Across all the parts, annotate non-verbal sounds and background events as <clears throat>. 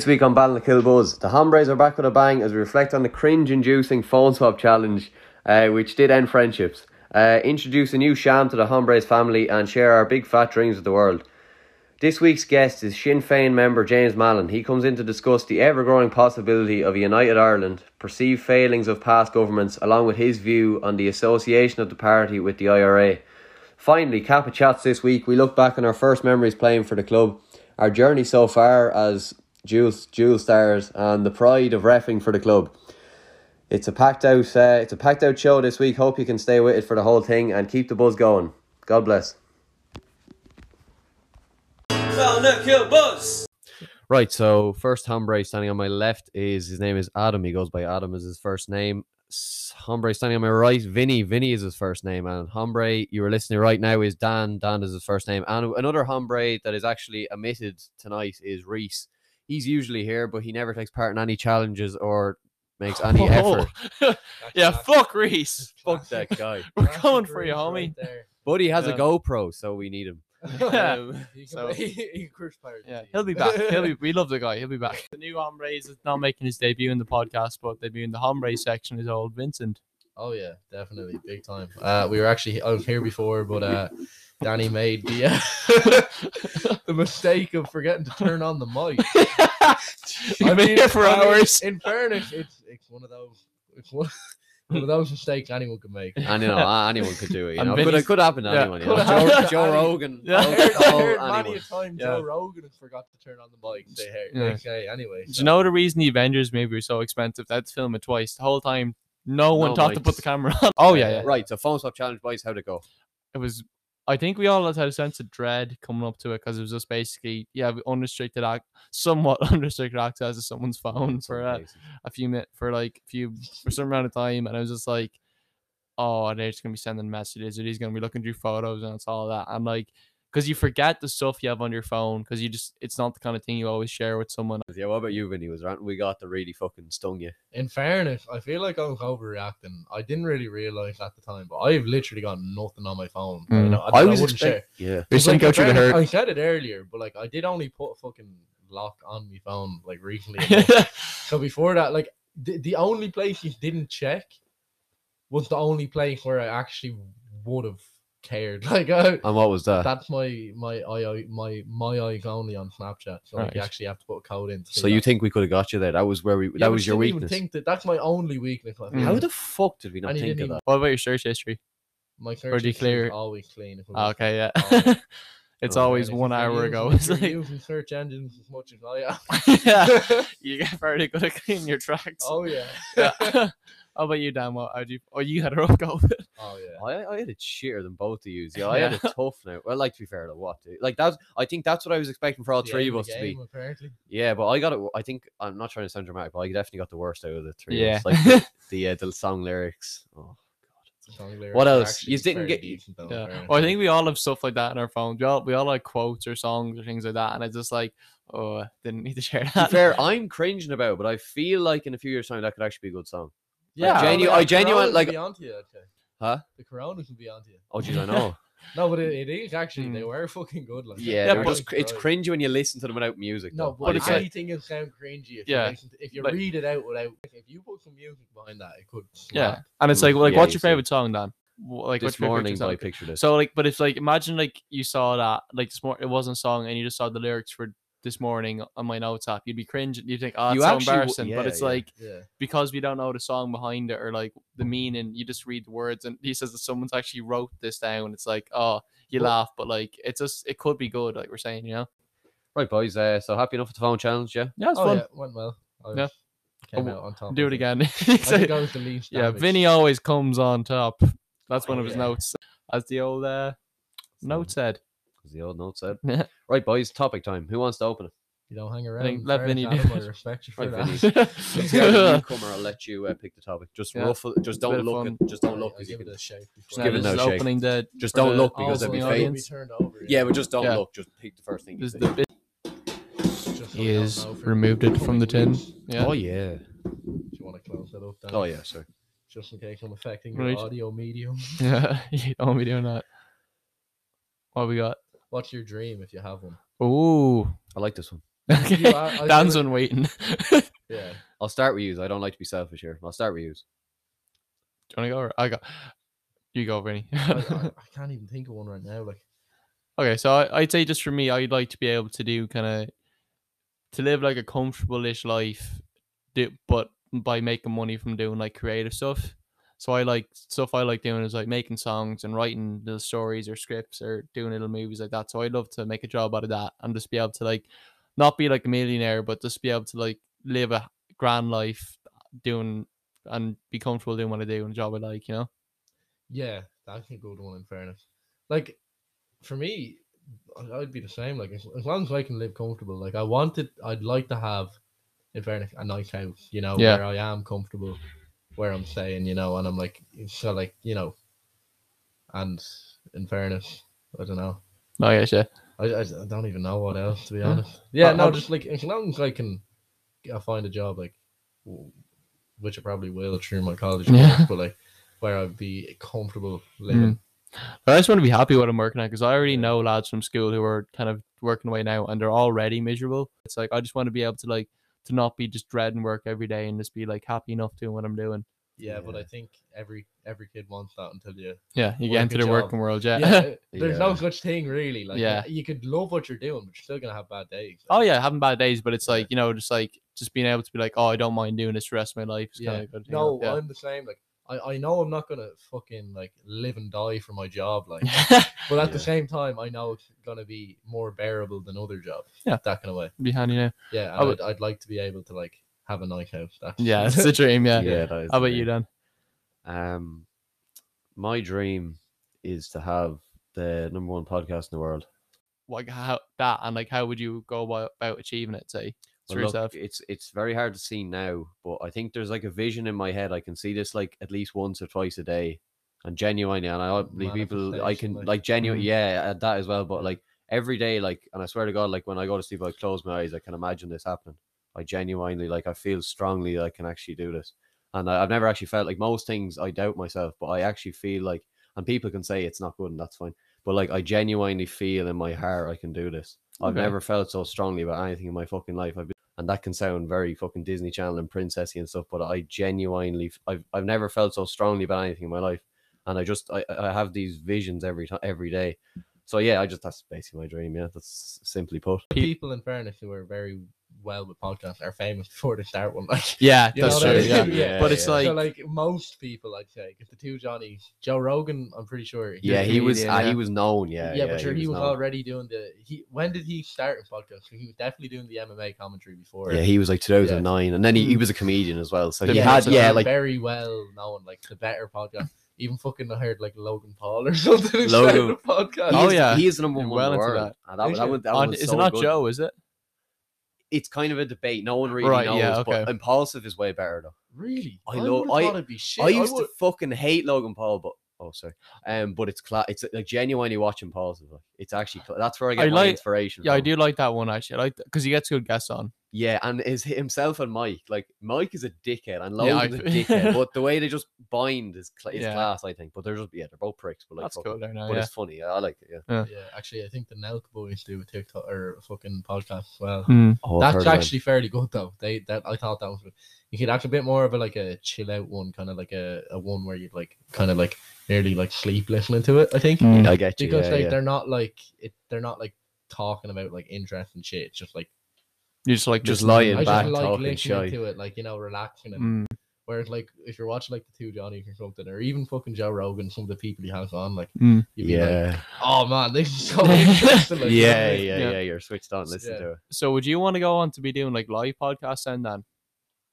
This week on Battle of Kill Buzz, the Hombres are back with a bang as we reflect on the cringe-inducing phone swap challenge, uh, which did end friendships. Uh, introduce a new sham to the Hombres family and share our big fat dreams with the world. This week's guest is Sinn Féin member James Mallon. He comes in to discuss the ever-growing possibility of a united Ireland, perceived failings of past governments, along with his view on the association of the party with the IRA. Finally, Kappa Chats this week. We look back on our first memories playing for the club, our journey so far as Jewel, Jewel Stars, and the pride of refing for the club. It's a packed out. Uh, it's a packed out show this week. Hope you can stay with it for the whole thing and keep the buzz going. God bless. Right, so first hombre standing on my left is his name is Adam. He goes by Adam as his first name. S- Hombre standing on my right, Vinny. Vinny is his first name, and hombre you are listening right now is Dan. Dan is his first name, and another hombre that is actually omitted tonight is Reese. He's usually here, but he never takes part in any challenges or makes any <laughs> effort. <laughs> yeah, fuck Reese. Fuck that guy. We're coming for you, homie. But he has a GoPro, so we need him. <laughs> Um, so so- he cruise pirate. yeah, he'll be back. He'll be. We love the guy. He'll be back. The new Hombres is not making his debut in the podcast, but debut in the Hombres section is old Vincent. Oh yeah, definitely big time. Uh, we were actually I was here before, but uh, Danny made the uh, <laughs> the mistake of forgetting to turn on the mic. <laughs> I've been here for hours. In fairness, it's it's one of those it's one, <laughs> one of those mistakes anyone can make. And you know, anyone could do it. You know, could, it could happen to yeah, anyone. You could know? Joe, Joe Rogan. Yeah. I heard, I all- heard anyone. many a time Yeah. Joe Rogan forgot to turn on the mic. They heard. Yeah. They say anyway. Do you know the reason the Avengers movie was so expensive? They had to film it twice. The whole time, no one No thought to put the camera on. Oh yeah, yeah. Right, so phone swap challenge, boys. How'd it go? it was I think we all had a sense of dread coming up to it because it was just basically yeah we unrestricted ac- somewhat <laughs> unrestricted access to someone's phone for uh, a few minutes for like a few for some amount of time and I was just like oh they're just gonna be sending messages or he's gonna be looking through photos and it's all that I'm like because you forget the stuff you have on your phone because you just it's not the kind of thing you always share with someone Yeah, what about you, Vinny? Was there anything we got that really fucking stung you? In fairness, I feel like I was overreacting. I didn't really realize at the time, but I've literally got nothing on my phone. I, Mm. know, I, I wouldn't share. Yeah. you're It's saying like, go through the fairness, I said it earlier, but like I did only put a fucking lock on my phone like recently. <laughs> so before that, like the, the only place you didn't check was the only place where I actually would have cared. <laughs> Like uh, And what was that? that's my my I my my eye only on Snapchat. So like, you actually have to put a code in. to so you that. think we could have got you there? That was where we. Yeah, that was your didn't even weakness. Think that that's my only weakness. I feel. How the fuck did we not And think of even- that? what about your search history My do you search history is clear- always clean. if it Ah, okay yeah <laughs> Oh, <laughs> it's Oh, always And one hour using- ago it's you're like using search engines as much as I am. yeah you get very good at cleaning your tracks Oh yeah. Yeah. How about you, Dan? What? How'd you? Oh, you had a rough <laughs> go of it. Oh yeah. I, I had it shitter than both of you. Yeah, I had <laughs> Yeah. it tough now. Well, like to be fair, to what? dude? Like that's. I think that's what I was expecting for all The three of of us the to be. Apparently. Yeah, but I got it. I think I'm not trying to sound dramatic, but I definitely got the worst out of the three. Yeah. of us. like the <laughs> the, uh, the song lyrics. Oh, The song lyrics What else? You didn't get- decent, though, Yeah. Well, I think we all have stuff like that in our phones. We all we all like quotes or songs or things like that, and it's just like, oh, I didn't need to share to that. fair, I'm cringing about, it, but I feel like in a few years' time that could actually be a good song. Yeah, genu- I the genuine- Coronas will like- be onto you, okay. Huh? The Coronas will be onto you. Oh, jeez, I <laughs> know. No, but it, it is actually. They Mm. were fucking good. Like yeah, Yeah, they're but- just, it's cringy when you listen to them without music. No, though. but I it's get- like- anything will sound cringy if Yeah. you listen to, if you Like- read it out without. If you put some music behind that, it could. Yeah, slap. and it's like, like, Yeah, what's you your see. favorite song, Dan? Wh- Like, this what's your favorite morning, song? but I pictured this. So like, but if like imagine like you saw that like this morning, it wasn't a song, and you just saw the lyrics for this morning on my notes app, you'd be cringing. You'd think, oh, You it's so actually w- embarrassing. but it's yeah. like Yeah. because we don't know the song behind it or like the meaning, you just read the words, and he says that someone's actually wrote this down. It's like, oh, you Well- laugh, but like it's just it could be good, like we're saying, you know. right, boys. Uh, so happy enough with the phone challenge, yeah. Yeah, it's Oh fun. yeah, went well. I Yeah. Came Oh, out on top. Do it again. I think I was the least. yeah, damaged. Vinny always comes on top. That's one Oh, of his yeah. notes, as the old uh, note said. As the old note said. <laughs> Right, boys. Topic time. Who wants to open it? You don't hang around. think in let fairness, Vinny do Adam, I respect you for Right, that. Vinny. <laughs> Since you're <laughs> newcomer, I'll let you uh, pick the topic. Just Yeah. ruffle. Just don't look. fun. At, just don't look. I'll 'cause you give it can- a shake Just Yeah, give it this no shake. opening the Just don't look because Also, there'll be it'll turned over. Yeah, but just don't Yeah. look. Just pick the first thing. You see. is the bit. He we don't is removed it from the tin. coming weeks. Yeah. Oh yeah. Do you want to close that up? Dan? Oh yeah. Sorry. Just in case I'm affecting your Right. audio medium. Yeah, you don't be. What we got? What's your dream if you have one? Ooh, I like this one. Okay. You <laughs> are- I Dan's feel on waiting. <laughs> Yeah. I'll start with you. I don't like to be selfish here. I'll start with you. Do you want to go? Or I got. You go, Vinny. I, I, <laughs> I can't even think of one right now. Like, okay, so I, I'd say just for me, I'd like to be able to do kind of to live like a comfortable-ish life, do, but by making money from doing like creative stuff. So I like stuff I like doing is like making songs and writing little stories or scripts or doing little movies like that. So I'd love to make a job out of that and just be able to like not be like a millionaire, but just be able to like live a grand life doing and be comfortable doing what I do and a job I like, you know? yeah, that's a good one. In fairness, like for me, I- I'd be the same. Like as, as long as I can live comfortable, like I wanted, I'd like to have, in fairness, a nice house. You know, Yeah. where I am comfortable, where I'm saying, You know, and I'm like, so like you know, and in fairness, I don't know. Oh yeah, yeah. I, I, I don't even know what else to be hmm. honest. Yeah, How- no, how- just like as long as I can, I find a job like, which I probably will through my college, Yeah. course, but like where I'd be comfortable living. Hmm. But I just want to be happy what I'm working at because I already know lads from school who are kind of working away now and they're already miserable. It's like I just want to be able to like to not be just dreading work every day and just be like happy enough doing what I'm doing. Yeah, but I think every every kid wants that until you. Yeah, you get into the job. working world, yeah. Yeah, <laughs> there's no Yeah. such thing really. Like, Yeah. yeah, you could love what you're doing, but you're still gonna have bad days. oh yeah, having bad days, but it's like you know, just like just being able to be like, oh, I don't mind doing this for the rest of my life. Is Yeah. kind of good. No, know? I'm the same. Like, I I know I'm not gonna fucking like live and die for my job. Like, <laughs> but at Yeah. the same time, I know it's gonna be more bearable than other jobs. Yeah. that kind of way. be handy now. Yeah, I and would- I'd, I'd like to be able to like have a nice house. That's, Yeah, <laughs> it's a dream. Yeah. Yeah, that is How the about you. Dan? Um, my dream is to have the number one podcast in the world. Like how that and like how would you go about, about achieving it? Say for Well, look, yourself. it's it's very hard to see now, but I think there's like a vision in my head. I can see this like at least once or twice a day, and genuinely, and I believe people. I can like- like genuine, Mm. yeah, uh, that as well. But like every day, like, and I swear to God, like when I go to sleep, I close my eyes, I can imagine this happening. I genuinely like, I feel strongly that I can actually do this, and I, I've never actually felt like most things. I doubt myself, but I actually feel like, and people can say it's not good, and that's fine. But like, I genuinely feel in my heart I can do this. I've Okay. never felt so strongly about anything in my fucking life. I've been, and that can sound very fucking Disney Channel and princessy and stuff, but I genuinely, I've, I've never felt so strongly about anything in my life, and I just, I, I have these visions every time, every day. So yeah, I just that's basically my dream. Yeah, that's simply put. people in fairness who are very well with podcasts are famous <laughs> before they start one. Like, yeah, that's true. I Yeah. mean? Yeah, but it's yeah. like so like most people, I'd say, if the two Johnnies, Joe Rogan, I'm pretty sure. he- Yeah, he was, uh, he was known. Yeah, Yeah, but sure, he was, known. already doing the. He when did he start in podcast? He was definitely doing the MMA commentary before. Yeah, he was like 2009, and then he, he Mm. was a comedian as well. So The he yeah, had, so yeah, like very well known, like the better podcast. Even fucking I heard like Logan Paul or <laughs> something. Logan- podcast. Oh, yeah. he is the number one well in into that. And that, Is that, it? one, that On- one is so it not good. Joe? Is it? It's kind of a debate. No one really Right, knows. yeah, But okay. Impulsive is way better though. really? I lo- would've I- thought it'd be shit. I used would- to fucking hate Logan Paul, but oh sorry, um, but it's cla- it's like genuinely watching Paul's. Like, it's actually cla- that's where I get I my like- inspiration. Yeah, I from. do like that one actually. I like because he gets good guests on. Yeah, and is himself and Mike. Like Mike is a dickhead, and Yeah, I- Logan's a <laughs> dickhead. <laughs> But the way they just bind is, cl- is Yeah. class, I think. But they're just yeah, they're both pricks. But like, That's fucking- cool there now. But Yeah. it's funny. I like it. Yeah. Yeah, actually, I think the Nelk boys do a TikTok or a fucking podcast as well. Hmm. Oh, That's heard of them. actually fairly good though. They that I thought that was good. You could act a bit more of a like a chill out one, kind of like a, a one where you'd like kind of like nearly like sleep listening to it. I think Mm. I get you. because yeah, like yeah. they're not like it. They're not like talking about like interesting shit. It's just like You just like Just listening. lying I back just like talking listening shy. to it, like you know, relaxing. And Mm, whereas like if you're watching like the two Johnnies or something, or even fucking Joe Rogan, some of the people he has on, like mm. you'd be like, yeah. oh man, this is so <laughs> interesting. Like, you know what I yeah, yeah, Yeah. yeah, You're switched on. Listen Yeah. to it. So would you want to go on to be doing like live podcasts and then Dan?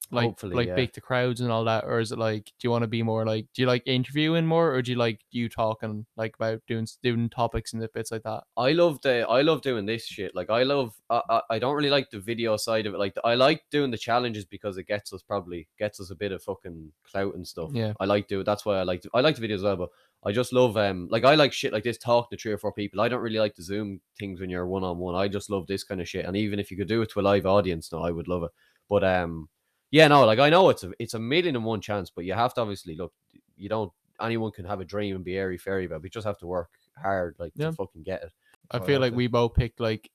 Like Hopefully, like yeah. big to crowds and all that, or is it like do you want to be more like do you like interviewing more, or do you like you talking like about doing doing topics and the bits like that? I love the I love doing this shit. Like I love I, I, I don't really like the video side of it. Like I like doing the challenges because it gets us probably gets us a bit of fucking clout and stuff. Yeah. I like do that's why I like to, I like the videos as well, but I just love um like I like shit like this talk to three or four people. I don't really like the Zoom things when you're one on one. I just love this kind of shit. And even if you could do it to a live audience, no, I would love it. But um yeah, no, like I know it's a it's a million and one chance, but you have to obviously look you don't anyone can have a dream and be airy fairy about it. but you just have to work hard like Yeah. to fucking get it. I feel like like we both picked like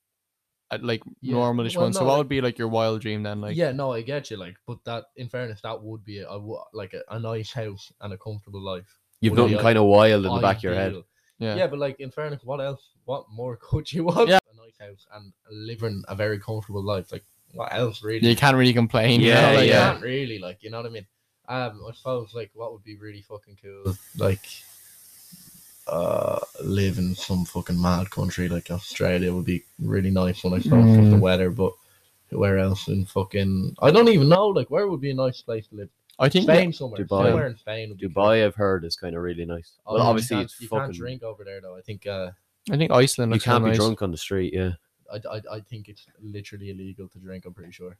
uh, like Yeah, normalish well, one. So no, what like- would be like your wild dream then? Like yeah, no, I get you. Like, but that, in fairness, that would be a, a like a, a nice house and a comfortable life. You've would be nothing kind of wild in the back of your head. yeah. Yeah. but like in fairness, what else? What more <laughs> could you want? Yeah. A nice house and living a very comfortable life. Like, what else really? you can't really complain. you Yeah, know, like, you yeah. can't really like you know what I mean. Um, I suppose like what would be really fucking cool, like, uh, live in some fucking mad country like Australia would be really nice when I suppose for the Mm. weather, but where else in fucking I don't even know like where would be a nice place to live. I think Spain somewhere, Dubai. somewhere in Spain. Would be cool. Dubai, I've heard, is kind of really nice. Oh, well, obviously, can't- it's you fucking. can't drink over there though. I think uh, I think Iceland. You looks can't real be nice. drunk on the street. Yeah. I, I, I think it's literally illegal to drink. I'm pretty sure.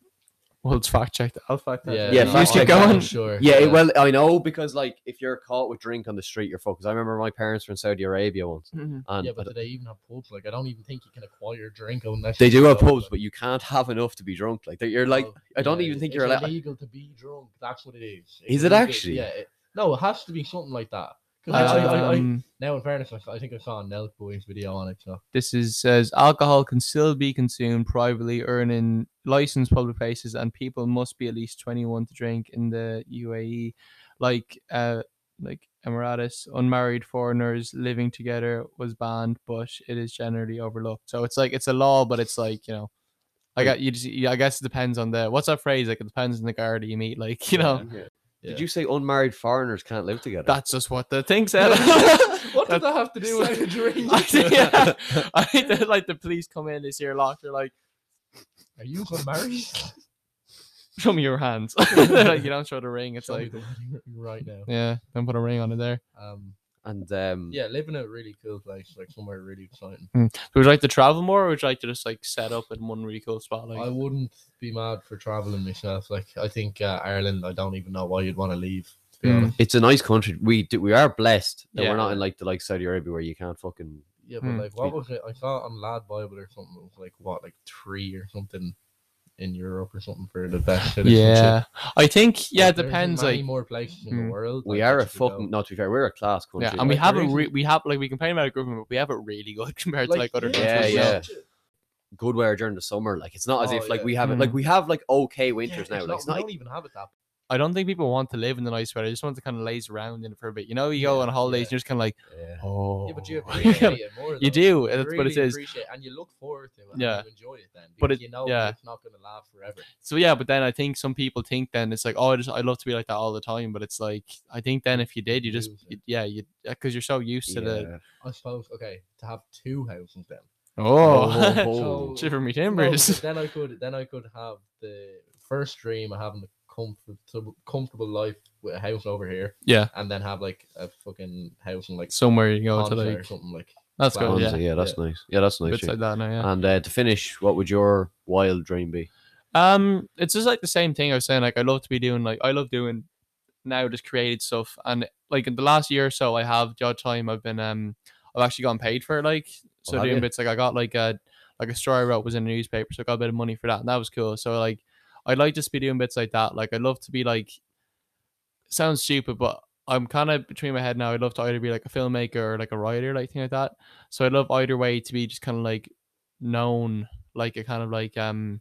Well, it's fact checked. I'll fact check. Yeah, Yeah, no, fact I'm check going. not Sure. Yeah, it- well, I know because like if you're caught with drink on the street, you're fucked. 'Cause I remember my parents were in Saudi Arabia once, Mhm. and yeah, but d- do they even have pubs? Like, I don't even think you can acquire drink unless they do have go, pubs, like- but you can't have enough to be drunk. Like you're like, Oh, I don't yeah, even think it's you're allowed. illegal to be drunk. That's what it is. It's Is it illegal- actually? Yeah. It, no, it has to be something like that. 'Cause I, I, I, I, now, in fairness, I, I think I saw a Nelk Boys video on it. So This is says alcohol can still be consumed privately or in licensed public places, and people must be at least twenty one to drink in the UAE. Like uh, like Emirates, unmarried foreigners living together was banned, but it is generally overlooked. So it's like it's a law, but it's like you know, I got you. Just, I guess it depends on the what's that phrase? Like it depends on the guard you meet. Like <laughs> you know, Yeah. Did you say unmarried foreigners can't live together? that's just what the thing said. <laughs> <laughs> what does that have to do with <laughs> the drink? I think, yeah, I think that like the police come in, they see her locked, they're like, Are you unmarried? show me your hands. Like, you don't show the ring. It's Show me like, the ring right now. yeah, don't put a ring on it there. Um, and um, yeah, living in a really cool place, like somewhere really exciting. So would you like to travel more, or would you like to just like set up in one really cool spot? Like, I wouldn't be mad for traveling myself. Like I think uh, Ireland, I don't even know why you'd want to leave. To Mm. it's a nice country. We do, we are blessed that Yeah. we're not in like the like Saudi Arabia where you can't fucking. Yeah, but Hmm. like, what was it? I saw on Lad Bible or something. It was like what, like three or something in Europe or something for the best. citizenship. yeah, I think yeah, Like, it depends. Many Like, more places in the hmm. world. We like, are a you could go. fucking. Not to be fair, we're a class country. yeah, and we have there a re- isn't- we have like we complain about a government, but we have it really good <laughs> compared to like other yeah, countries. yeah. such a- good weather during the summer. Like it's not as Oh, if like yeah. we have it. Like hmm. we have like okay Yeah, winters it's now. not- Like it's we not. don't even have it that. I don't think people want to live in the nice weather. I just want to kind of laze around in it for a bit. You know, you go Yeah, on holidays, yeah. and you're just kind of like, Yeah. oh, Yeah, but you <laughs> appreciate it more. You though. do, that's what it really is. And you look forward to it. And Yeah. you enjoy it then. But because it- you know yeah. it's not going to last forever. So yeah, but then I think some people think then it's like, oh, I just I love to be like that all the time. But it's like I think then if you did, you just you, yeah, you because you're so used to the I suppose. Okay, to have two houses then. oh, <laughs> Oh. shiver me timbers. but then I could then I could have the first dream of having a comfortable comfortable life with a house over here, yeah, and then have like a fucking house in like somewhere you go to Ponza or like something like. that's good. Yeah, yeah, that's nice. Yeah, that's nice. bits yeah. like that now. Yeah. And uh, to finish, what would your wild dream be? Um, it's just like the same thing I was saying. Like I love to be doing like I love doing now just created stuff, and like in the last year or so, I have the odd time I've been um I've actually gotten paid for it. Like so have doing you? bits like I got like a like a story I wrote was in a newspaper, so I got a bit of money for that, and that was cool. So like I'd like just be doing bits like that. Like I'd love to be like sounds stupid, but I'm kind of between my head now. I'd love to either be like a filmmaker or like a writer, like thing like that. So I'd love either way to be just kind of like known, like a kind of like um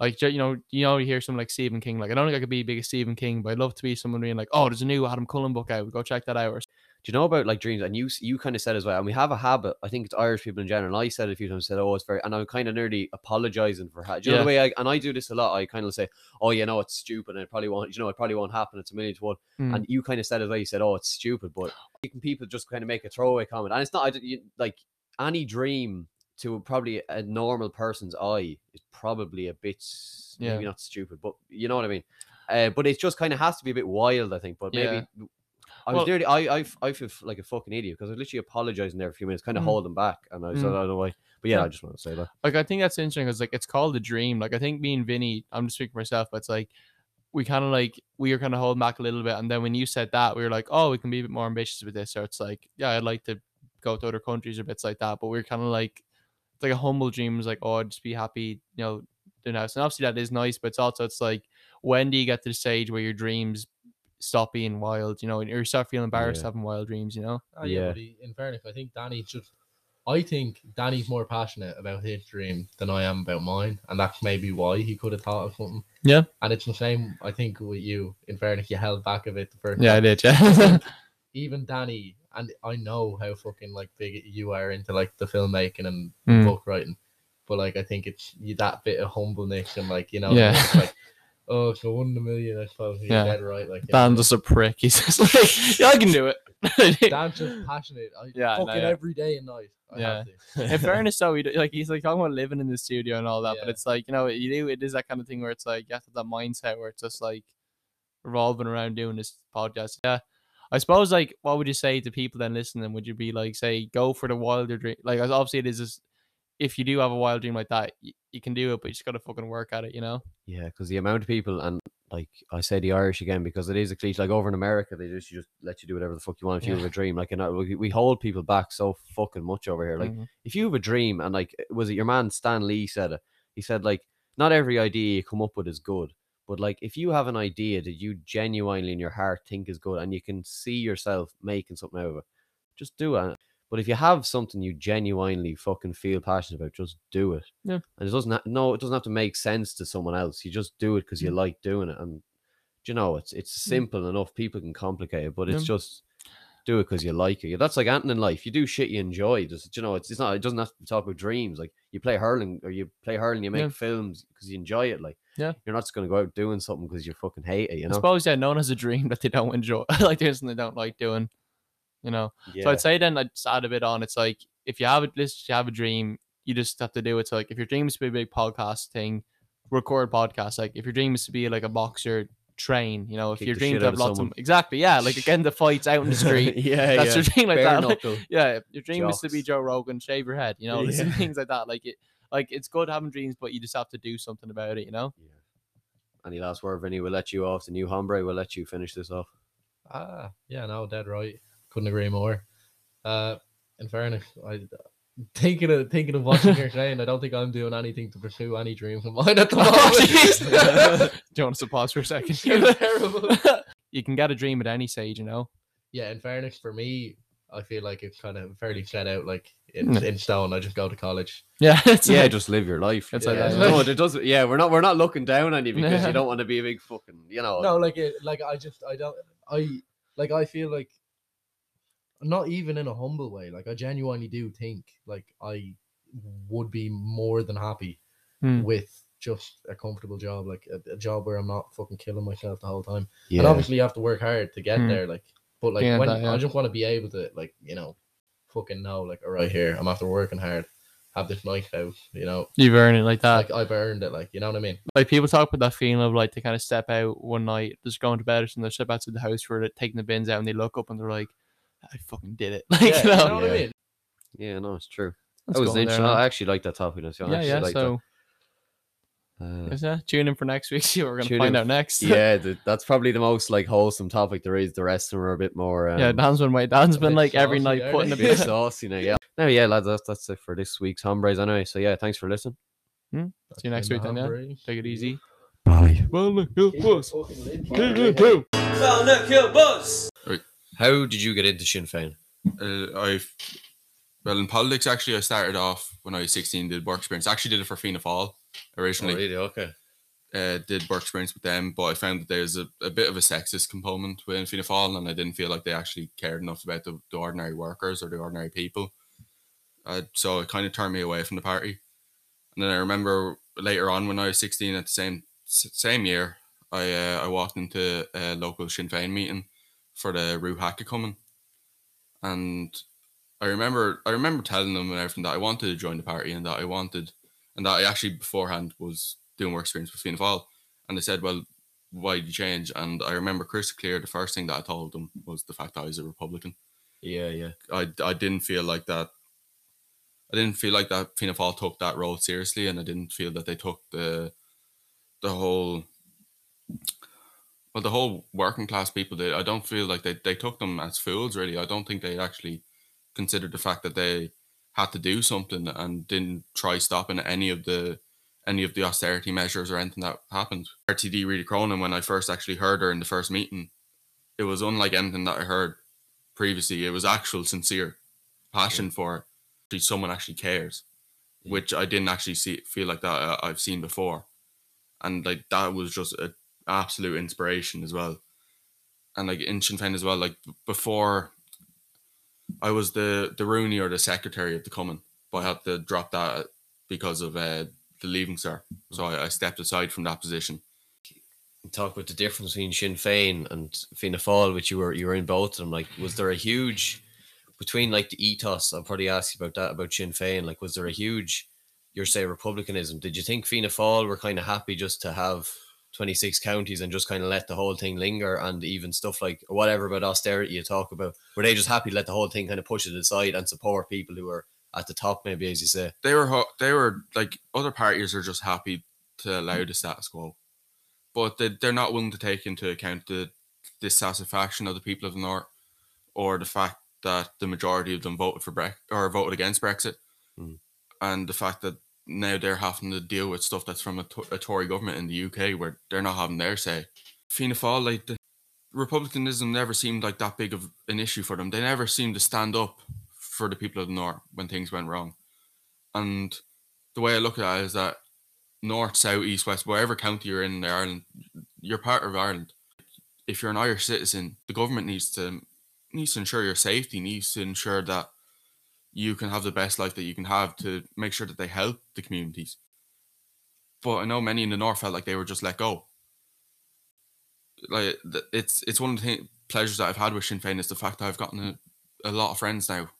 like you know, you know, you hear someone like Stephen King. Like I don't think I could be big as Stephen King, but I'd love to be someone being like, oh, there's a new Adam Cullen book out. Go check that out. Do you know about like dreams? And you you kind of said as well, and we have a habit. I think it's Irish people in general. And I said it a few times. Said, "Oh, it's very," and I'm kind of nearly apologizing for. Ha- do you know the way I and I do this a lot. I kind of say, "Oh, you know, it's stupid, and it probably won't. You know, it probably won't happen. It's a million to one." Mm. And you kind of said as well. You said, "Oh, it's stupid," but can people just kind of make a throwaway comment, and it's not I you, like any dream to probably a normal person's eye is probably a bit maybe Yeah. not stupid, but you know what I mean. Uh, but it just kind of has to be a bit wild, I think. But maybe I was Well- nearly, I, I, I feel like a fucking idiot because I was literally apologizing there for a few minutes, kind of Mm. holding back, and I, was, like, I Mm. don't know why. But yeah, Yeah. I just want to say that. like I think that's interesting because like it's called a dream. Like I think me and Vinny, I'm just speaking for myself, but it's like we kind of like we were kind of holding back a little bit, and then when you said that, we were like, oh, we can be a bit more ambitious with this. So it's like, yeah, I'd like to go to other countries or bits like that, but we are kind of like it's like a humble dream. Is like, oh, I'd just be happy, you know, doing house. And obviously that is nice, but it's also it's like when do you get to the stage where your dreams stop being wild, you know, and you start feeling embarrassed Yeah. having wild dreams, you know? Oh, yeah. Yeah. But he, in fairness, I think Danny just I think Danny's more passionate about his dream than I am about mine, and that's maybe why he could have thought of something. Yeah. And it's the same, I think, with you. In fairness, you held back a bit the first. Yeah, I did. Yeah. <laughs> Even Danny, and I know how fucking like big you are into like the filmmaking and Mm. book writing, but like I think it's that bit of humbleness and like you know, Yeah. like <laughs> oh, so one in a million, I suppose. You're Yeah. dead right. Like you know, Dan's just a prick. <laughs> He's just like, yeah, I can do it. <laughs> Dan's just passionate. I, Yeah, no, fucking yeah. every day and night. I Yeah. have to. <laughs> in fairness, though, he, d- like he's like talking about living in the studio and all that, but Yeah. it's like you know, you do it is that kind of thing where it's like you have to have that mindset where it's just like revolving around doing this podcast. Yeah, I suppose like what would you say to people then listening? Would you be like say go for the wilder dream? Like as obviously it is just if you do have a wild dream like that, you, you can do it, but you just gotta fucking work at it, you know? Yeah, because the amount of people and like I say the Irish again because it is a cliche. Like over in America, they just you just let you do whatever the fuck you want if you Yeah. have a dream. Like you know, we, we hold people back so fucking much over here. Like Mhm. if you have a dream and like was it your man Stan Lee said it? He said like not every idea you come up with is good, but like if you have an idea that you genuinely in your heart think is good and you can see yourself making something out of it, just do it. But if you have something you genuinely fucking feel passionate about, just do it. Yeah. And it doesn't ha- no, it doesn't have to make sense to someone else. You just do it because you like doing it. And you know, it's it's simple enough. People can complicate it, but it's Yeah. just do it because you like it. That's like anything in life. You do shit you enjoy. Just you know, it's it's not. It doesn't have to talk about dreams. Like you play hurling or you play hurling, you make Yeah. films because you enjoy it. Like Yeah. you're not just gonna go out doing something because you fucking hate it. You I suppose yeah, no one has a dream <laughs> that they don't enjoy, like there's something they don't like doing, you know. So I'd say then I'd just add a bit on. It's like if you have a list, you have a dream, you just have to do it. So like if your dream is to be a big podcast thing, record podcasts. Like if your dream is to be like a boxer, train. You know, if Kick your the dream to have of lots of someone. exactly, yeah, like again the fights out in the <laughs> street. yeah, That's yeah. your <laughs> dream like Bare that. like- yeah, if your dream is to be Joe Rogan, shave your head. You know, <laughs> Yeah. things like that. Like it, like it's good having dreams, but you just have to do something about it. You know. Yeah. Any last word, Vinny? We'll let you off. The new hombre. We'll let you finish this off. Ah, yeah, no, dead right. Couldn't agree more. Uh, in fairness, I thinking of thinking of watching you're saying. <laughs> I don't think I'm doing anything to pursue any dreams of mine at the <laughs> Oh, moment. jeez. <laughs> Do you want us to pause for a second? You're terrible. you can get a dream at any stage, you know. yeah, in fairness, for me, I feel like it's kind of fairly set out, like it's in stone. I just go to college. Yeah, it's yeah, like- just live your life. It's like yeah. that, No, it doesn't. Yeah, we're not. We're not looking down on you because you don't want to be a big fucking. You know. No, like it, like I just I don't I like I feel like not even in a humble way. Like I genuinely do think like I would be more than happy Hmm. with just a comfortable job, like a, a job where I'm not fucking killing myself the whole time. Yeah. And obviously you have to work hard to get Hmm. there. Like, but like Yeah, when that, yeah. I just want to be able to like you know, fucking know like all right here I'm after working hard, have this nice house, you know, You've earned it like that. like I've earned it. Like you know what I mean? like people talk about that feeling of like they kind of step out one night, just going to bed or something, they step out to the house for it, taking the bins out, and they look up and they're like, "I fucking did it!" <laughs> Like Yeah, you you know, know what I Yeah. mean? Yeah, no, it's true. That's that was cool there, interesting. man. I actually like that topic. That's yeah, yeah. So Uh, is tune in for next week? <laughs> See what we're gonna Tune find in out next. yeah, <laughs> the, that's probably the most like wholesome topic there is. The rest of them are a bit more. Um, yeah. Dan's been wait. Dan's a been bit like every saucy, night aren't putting a they? a bit bit. saucy now. Yeah. No, yeah, lads. That's that's it for this week's hombres anyway. So yeah, thanks for listening. See you next week then. Yeah. Take it easy. Bye. Well, look, good boss. How did you get into Sinn Féin? Uh, I've well in politics actually I started off when I was 16 did work experience I actually did it for Fianna Fáil originally Oh, really? Okay. uh, did work experience with them but I found that there's a, a bit of a sexist component within Fianna Fáil and I didn't feel like they actually cared enough about the, the ordinary workers or the ordinary people uh, so it kind of turned me away from the party and then I remember later on when I was 16 at the same same year I uh, I walked into a local Sinn Féin meeting for the Hacka coming. And I remember I remember telling them and everything that I wanted to join the party and that I wanted and that I actually beforehand was doing work experience with Fianna Fáil. And they said well why did you change? And I remember crystal clear the first thing that I told them was the fact that I was a Republican. Yeah, yeah. I, I didn't feel like that I didn't feel like that Fianna Fáil took that role seriously and I didn't feel that they took the the whole well the whole working class people they I don't feel like they, they took them as fools really I don't think they actually considered the fact that they had to do something and didn't try stopping any of the any of the austerity measures or anything that happened. RTD Réada Cronin, when I first actually heard her in the first meeting, it was unlike anything that I heard previously. It was actual sincere passion for it. someone actually cares, which I didn't actually see feel like that uh, I've seen before, and like that was just an absolute inspiration as well, and like in Sinn Féin as well. Like before, I was the the Rúnaí or the secretary of the Cumann, but I had to drop that because of uh, the leaving cert. So I, I stepped aside from that position talk about the difference between Sinn Féin and Fianna Fáil, which you were you were in both of them. Like, was there a huge between like the ethos? I'll probably ask you about that about Sinn Féin. Like, was there a huge, you're say republicanism? Did you think Fianna Fáil were kind of happy just to have 26 counties and just kind of let the whole thing linger, and even stuff like whatever about austerity you talk about, were they just happy to let the whole thing kind of push it aside and support people who were at the top, maybe as you say? They were they were like other parties are just happy to allow the status quo but they, they're not willing to take into account the dissatisfaction of the people of the north or the fact that the majority of them voted for Brexit or voted against Brexit, mm. and the fact that now they're having to deal with stuff that's from a, a Tory government in the UK where they're not having their say. Fianna Fáil, like the republicanism, never seemed like that big of an issue for them. They never seemed to stand up for the people of the north when things went wrong, and the way I look at it is that north, south, east, west, wherever county you're in, in Ireland, you're part of Ireland. If you're an Irish citizen, the government needs to needs to ensure your safety, needs to ensure that you can have the best life that you can have to make sure that they help the communities. But I know many in the north felt like they were just let go. Like it's it's one of the th- pleasures that I've had with Sinn Féin is the fact that I've gotten a, a lot of friends now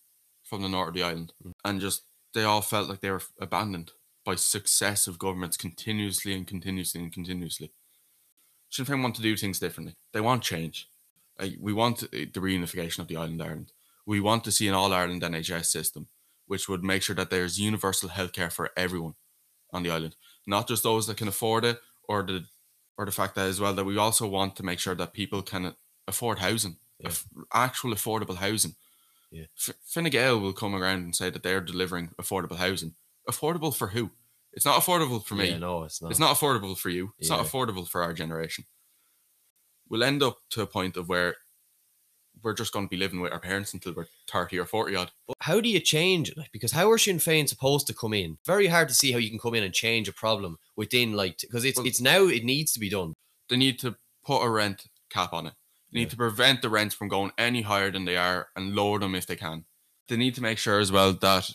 from the north of the island, mm. and just they all felt like they were abandoned by successive governments continuously and continuously and continuously. Sinn Féin want to do things differently. They want change. Like, we want the reunification of the island Ireland. We want to see an all Ireland NHS system, which would make sure that there's universal healthcare for everyone on the island, not just those that can afford it, or the or the fact that as well that we also want to make sure that people can afford housing, yeah. actual affordable housing. Yeah. F- Fine Gael will come around and say that they're delivering affordable housing affordable for who? It's not affordable for me. Yeah, no, it's not. It's not affordable for you. It's yeah. not affordable for our generation. We'll end up to a point of where we're just going to be living with our parents until we're 30 or 40 odd. But how do you change it? Like, because how are Sinn Féin supposed to come in? Very hard to see how you can come in and change a problem within, like, because it's, well, it's now, it needs to be done. They need to put a rent cap on it. They need yeah. to prevent the rents from going any higher than they are and lower them if they can. They need to make sure as well that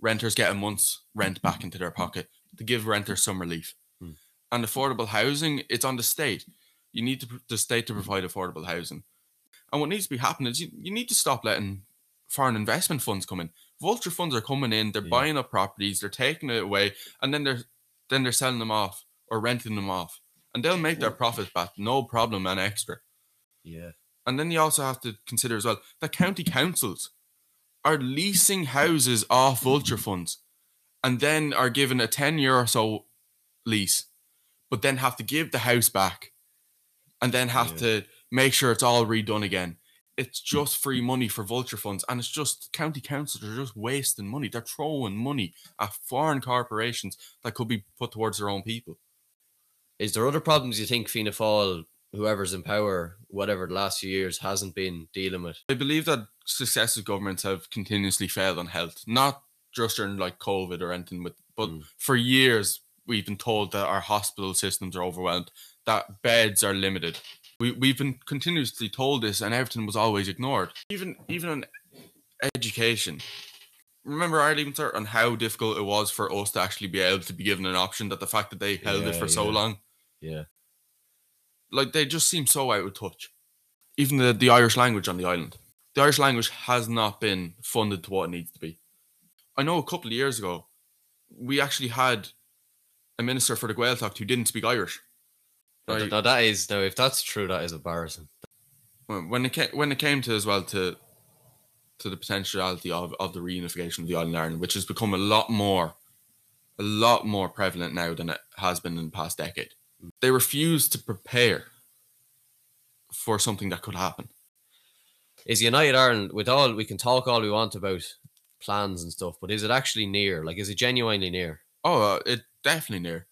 renters get a month's rent back into their pocket to give renters some relief. Hmm. And affordable housing, it's on the state. You need to, the state to provide affordable housing. And what needs to be happening is you, you need to stop letting foreign investment funds come in. Vulture funds are coming in, they're yeah. buying up properties, they're taking it away, and then they're then they're selling them off or renting them off. And they'll make their profits back, no problem and extra. Yeah. And then you also have to consider as well that county councils are leasing houses off vulture funds and then are given a 10 year or so lease, but then have to give the house back and then have yeah. to make sure it's all redone again. It's just free money for vulture funds, and it's just county councils are just wasting money. They're throwing money at foreign corporations that could be put towards their own people. Is there other problems you think Fianna Fáil whoever's in power, whatever the last few years, hasn't been dealing with. I believe that successive governments have continuously failed on health, not just during like COVID or anything, with but mm. for years we've been told that our hospital systems are overwhelmed, that beds are limited. We we've been continuously told this, and everything was always ignored. Even even on education. Remember leaving cert on how difficult it was for us to actually be able to be given an option. That the fact that they held yeah, it for yeah. so long. Yeah like they just seem so out of touch. Even the, the Irish language on the island. The Irish language has not been funded to what it needs to be. I know a couple of years ago, we actually had a minister for the Gaeltacht who didn't speak Irish. Right? No, that is though. If that's true, that is embarrassing. When it came, when it came to as well to to the potentiality of, of the reunification of the island Ireland, which has become a lot more, a lot more prevalent now than it has been in the past decade they refuse to prepare for something that could happen. Is United Ireland with all we can talk all we want about plans and stuff, but is it actually near? Like, is it genuinely near? Oh, uh, it definitely near.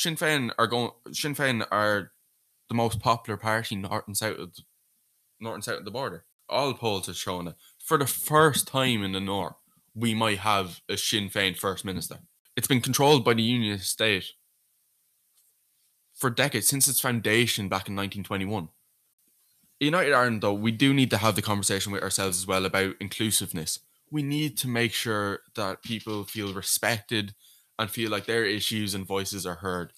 Sinn Féin are going. Sinn Féin are the most popular party north and south of the, north and south of the border. All polls have shown it for the first time in the north. we might have a Sinn Féin first minister. It's been controlled by the Union state for decades since its foundation back in 1921. United Ireland, though, we do need to have the conversation with ourselves as well about inclusiveness. We need to make sure that people feel respected and feel like their issues and voices are heard.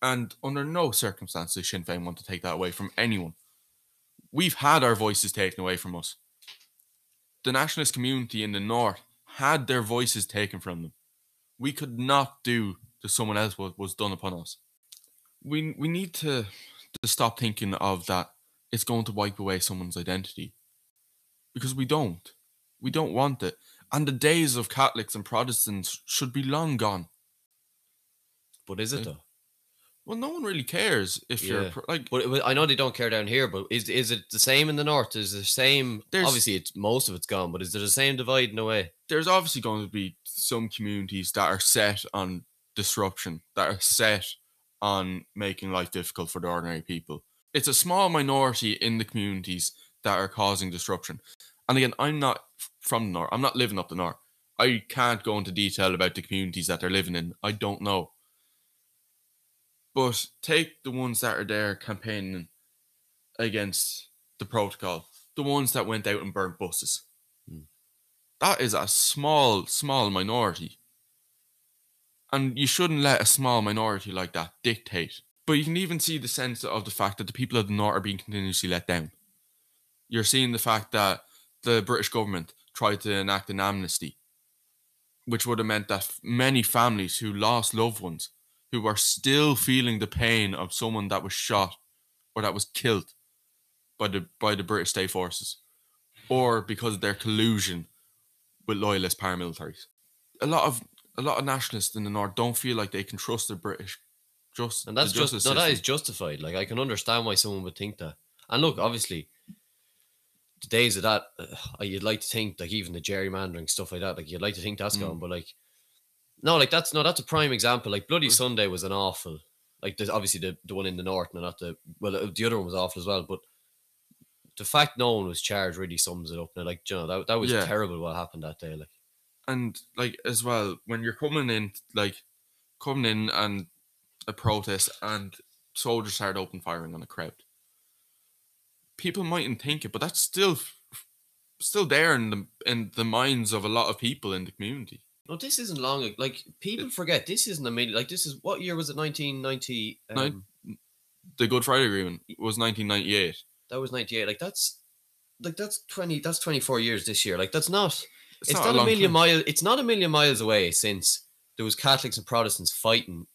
And under no circumstances Sinn Féin want to take that away from anyone. We've had our voices taken away from us. The nationalist community in the north had their voices taken from them. We could not do to someone else what was done upon us. We we need to, to stop thinking of that it's going to wipe away someone's identity. Because we don't. We don't want it. And the days of Catholics and Protestants should be long gone. But is it eh? though? Well, no one really cares if you're Yeah. like. But it- I know they don't care down here. But is is it the same in the north? Is the same? There's- obviously, it's most of it's gone. But is there the same divide in a way? There's obviously going to be some communities that are set on disruption, that are set on making life difficult for the ordinary people. It's a small minority in the communities that are causing disruption. And again, I'm not from the north. I'm not living up the north. I can't go into detail about the communities that they're living in. I don't know. But take the ones that are there campaigning against the protocol, the ones that went out and burnt buses. Hmm. That is a small, small minority. And you shouldn't let a small minority like that dictate. But you can even see the sense of the fact that the people of the north are being continuously let down. You're seeing the fact that the British government tried to enact an amnesty, which would have meant that many families who lost loved ones, who are still feeling the pain of someone that was shot or that was killed by the by the British state forces, or because of their collusion with loyalist paramilitaries. A lot of a lot of nationalists in the north don't feel like they can trust the British just And that's just no, that is justified. Like I can understand why someone would think that. And look, obviously, the days of that, uh, you'd like to think like even the gerrymandering stuff like that. Like you'd like to think that's Mm. gone, but like, no, like that's no, that's a prime example. Like Bloody Sunday was an awful. Like there's obviously the the one in the north, and not the well, uh, the other one was awful as well. But the fact no one was charged really sums it up. Now, like you know, that that was Yeah. terrible what happened that day. Like and like as well when you're coming in like coming in and a protest and soldiers start open firing on a crowd people mightn't think it but that's still still there in the in the minds of a lot of people in the community no, this isn't long. Like people forget this isn't a million. Like this is what year was it? Nineteen ninety. Um, the good friday agreement was 1998 that was 98 like that's like that's 20 that's 24 years this year like that's not it's, not not, a million miles it's not a million miles away since there was catholics and protestants fighting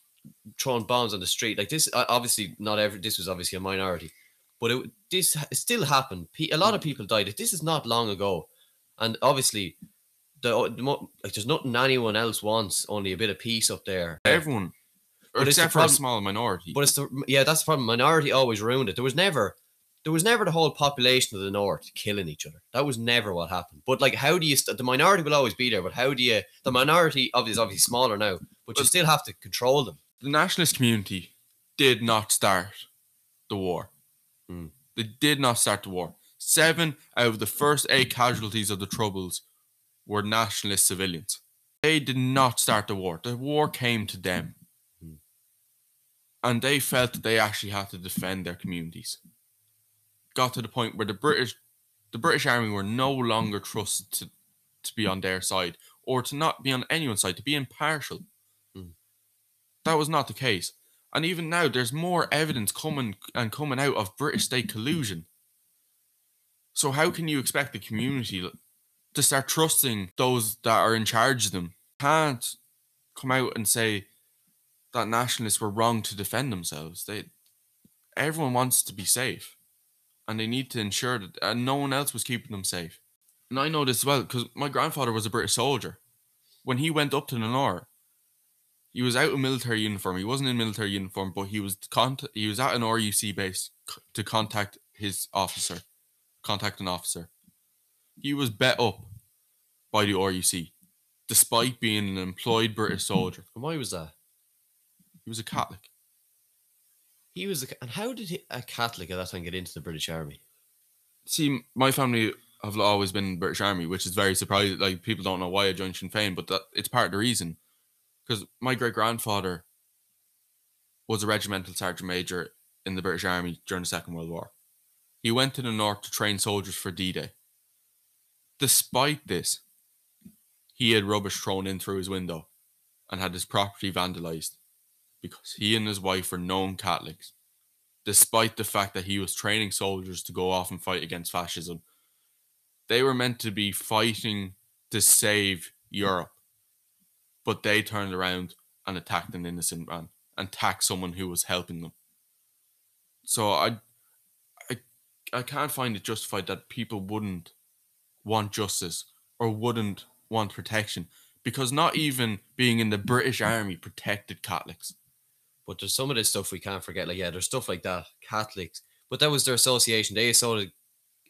throwing bombs on the street like this obviously not every this was obviously a minority but it this still happened a lot Mm. of people died this is not long ago and obviously the, like there's nothing anyone else wants only a bit of peace up there everyone But except for a small minority but it's the yeah, that's the problem. Minority always ruined it. There was never there was never the whole population of the north killing each other. That was never what happened. But like, how do you? St- the minority will always be there, but how do you? The minority obviously obviously smaller now, but you still have to control them. the nationalist community did not start the war. Hmm. They did not start the war. Seven out of the first eight casualties of the Troubles were nationalist civilians. They did not start the war. The war came to them. Hmm. And they felt that they actually had to defend their communities. Got to the point where the British the British army were no longer trusted to, to be on their side or to not be on anyone's side, to be impartial. That was not the case. And even now, there's more evidence coming and coming out of British state collusion. So how can you expect the community to start trusting those that are in charge of them? Can't come out and say that nationalists were wrong to defend themselves. They, everyone wants to be safe, and they need to ensure that and no one else was keeping them safe. And I know this as well because my grandfather was a British soldier. When he went up to the north, he was out in military uniform. He wasn't in military uniform, but he was cont- he was at an RUC base c- to contact his officer, contact an officer. He was bet up by the RUC, despite being an employed British soldier. And why was that? He was a Catholic. He was, a, and how did he, a Catholic at that time get into the British Army? See, my family have always been in the British Army, which is very surprising. Like people don't know why I joined Sinn Féin, but that it's part of the reason. Because my great grandfather was a regimental sergeant major in the British Army during the Second World War. He went to the north to train soldiers for D Day. Despite this, he had rubbish thrown in through his window and had his property vandalized because he and his wife were known Catholics, despite the fact that he was training soldiers to go off and fight against fascism. They were meant to be fighting to save Europe, but they turned around and attacked an innocent man and attacked someone who was helping them. So I, I, I can't find it justified that people wouldn't want justice or wouldn't want protection because not even being in the British Army protected Catholics. But there's some of this stuff we can't forget. Like, yeah, there's stuff like that, Catholics. But that was their association. They of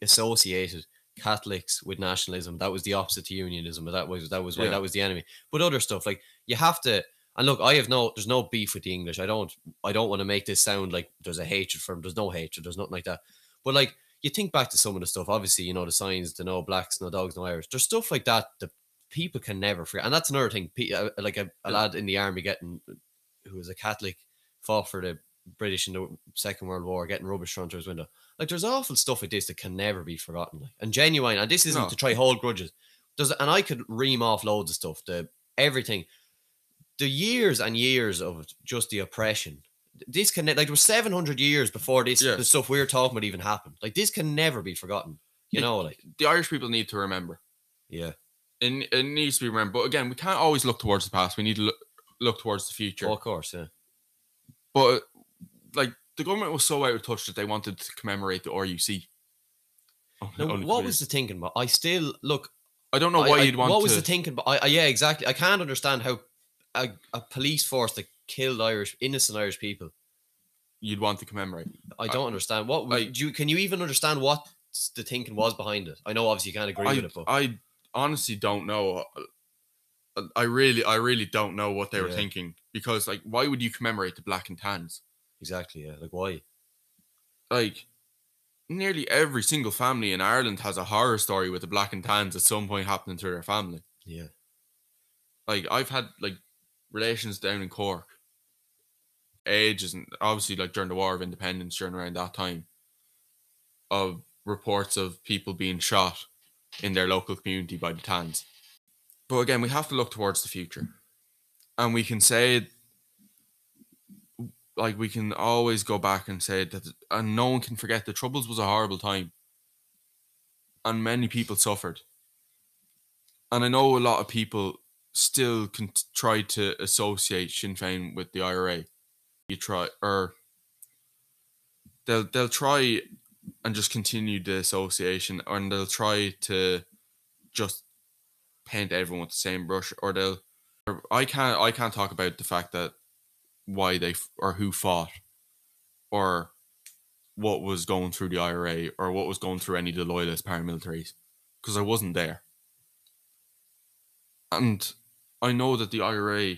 associated Catholics with nationalism. That was the opposite to unionism. But that was that was why Yeah. that was the enemy. But other stuff like you have to. And look, I have no. There's no beef with the English. I don't. I don't want to make this sound like there's a hatred for them. There's no hatred. There's nothing like that. But like you think back to some of the stuff. Obviously, you know the signs, the no blacks, no dogs, no Irish. There's stuff like that that people can never forget. And that's another thing. Uh, Like a, a lad in the army getting who was a Catholic fought for the British in the Second World War, getting rubbish thrown through his window. Like there's awful stuff like this that can never be forgotten. Like and genuine. And this isn't No. to try hold grudges. There's and I could ream off loads of stuff. The everything, the years and years of just the oppression. This can like there was 700 years before this the stuff we're talking about even happened. Like this can never be forgotten. You know, like The Irish people need to remember. yeah. It, it needs to be remembered. But again, we can't always look towards the past. We need to look, look towards the future. Oh, of course, yeah. But like the government was so out of touch that they wanted to commemorate the RUC. Oh, now, what was the thinking? About? I still look. I don't know why I- you'd want What to. was the thinking? But I, I, yeah, exactly. I can't understand how a, a police force that killed Irish innocent Irish people. you'd want to commemorate. I don't understand. What I- do you? Can you even understand what the thinking was behind it? I know obviously you can't agree with it, but I honestly don't know. Uh, I really, I really don't know what they were Yeah. thinking because, like, why would you commemorate the black and tans? Exactly, yeah. Like why? Like, nearly every single family in Ireland has a horror story with the black and tans at some point happening to their family. Yeah, Like, I've had like relations down in Cork, ages, and obviously, like during the War of Independence, during around that time, of reports of people being shot in their local community by the Tans. But again, we have to look towards the future. And we can say, like, we can always go back and say that, and no one can forget the Troubles was a horrible time. And many people suffered. And I know a lot of people still can t- try to associate Sinn Féin with the IRA. You try, or they'll they'll try and just continue the association, and they'll try to just paint everyone with the same brush, or they'll. Or I can't I can't talk about the fact that why they or who fought, or what was going through the IRA, or what was going through any of the loyalist paramilitaries, because I wasn't there. And I know that the IRA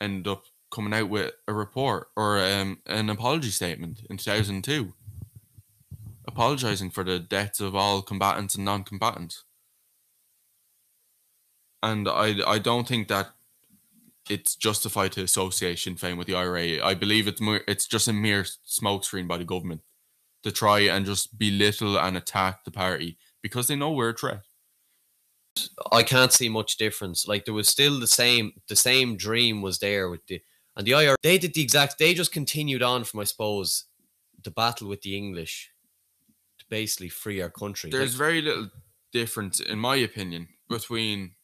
ended up coming out with a report or um, an apology statement in 2002, apologizing for the deaths of all combatants and non-combatants. And I, I don't think that it's justified to associate Sinn Féin with the IRA. I believe it's more, it's just a mere smokescreen by the government to try and just belittle and attack the party because they know we're a threat. I can't see much difference. Like there was still the same, the same dream was there with the and the IR. They did the exact. They just continued on from, I suppose, the battle with the English to basically free our country. Like, There's very little difference, in my opinion, between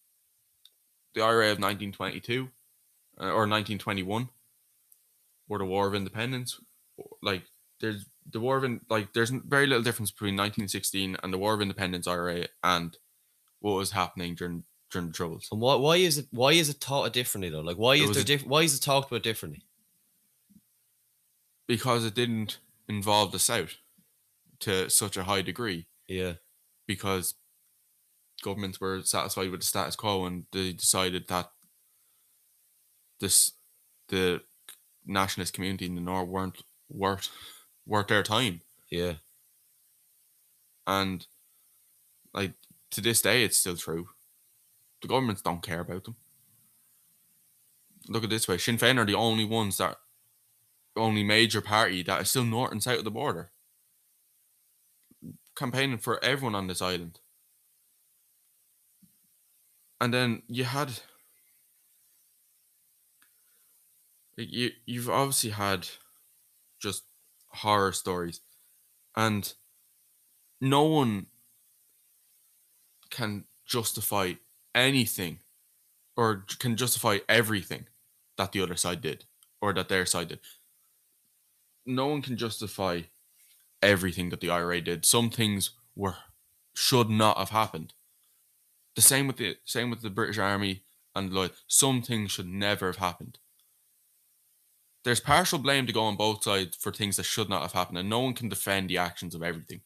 the IRA of 1922 uh, Uh, or 1921 or the War of Independence. Like, there's the War of In- like there's very little difference between 1916 and the War of Independence IRA and what was happening during during the Troubles. And why, why is it why is it taught differently though? Like why is there a- diff- why is it talked about differently? Because it didn't involve the South to such a high degree. Yeah, because governments were satisfied with the status quo and they decided that this the nationalist community in the north weren't worth worth their time yeah, and Like to this day, it's still true. The governments don't care about them. Look at this way: Sinn Féin are the only ones that, only major party that is still north and south of the border, campaigning for everyone on this island. And then you had, you you've obviously had, just horror stories, and no one can justify anything or can justify everything that the other side did or that their side did. No one can justify everything that the IRA did. Some things were should not have happened. The same with the same with the British Army and Lloyd. Some things should never have happened. There's partial blame to go on both sides for things that should not have happened, and no one can defend the actions of everything.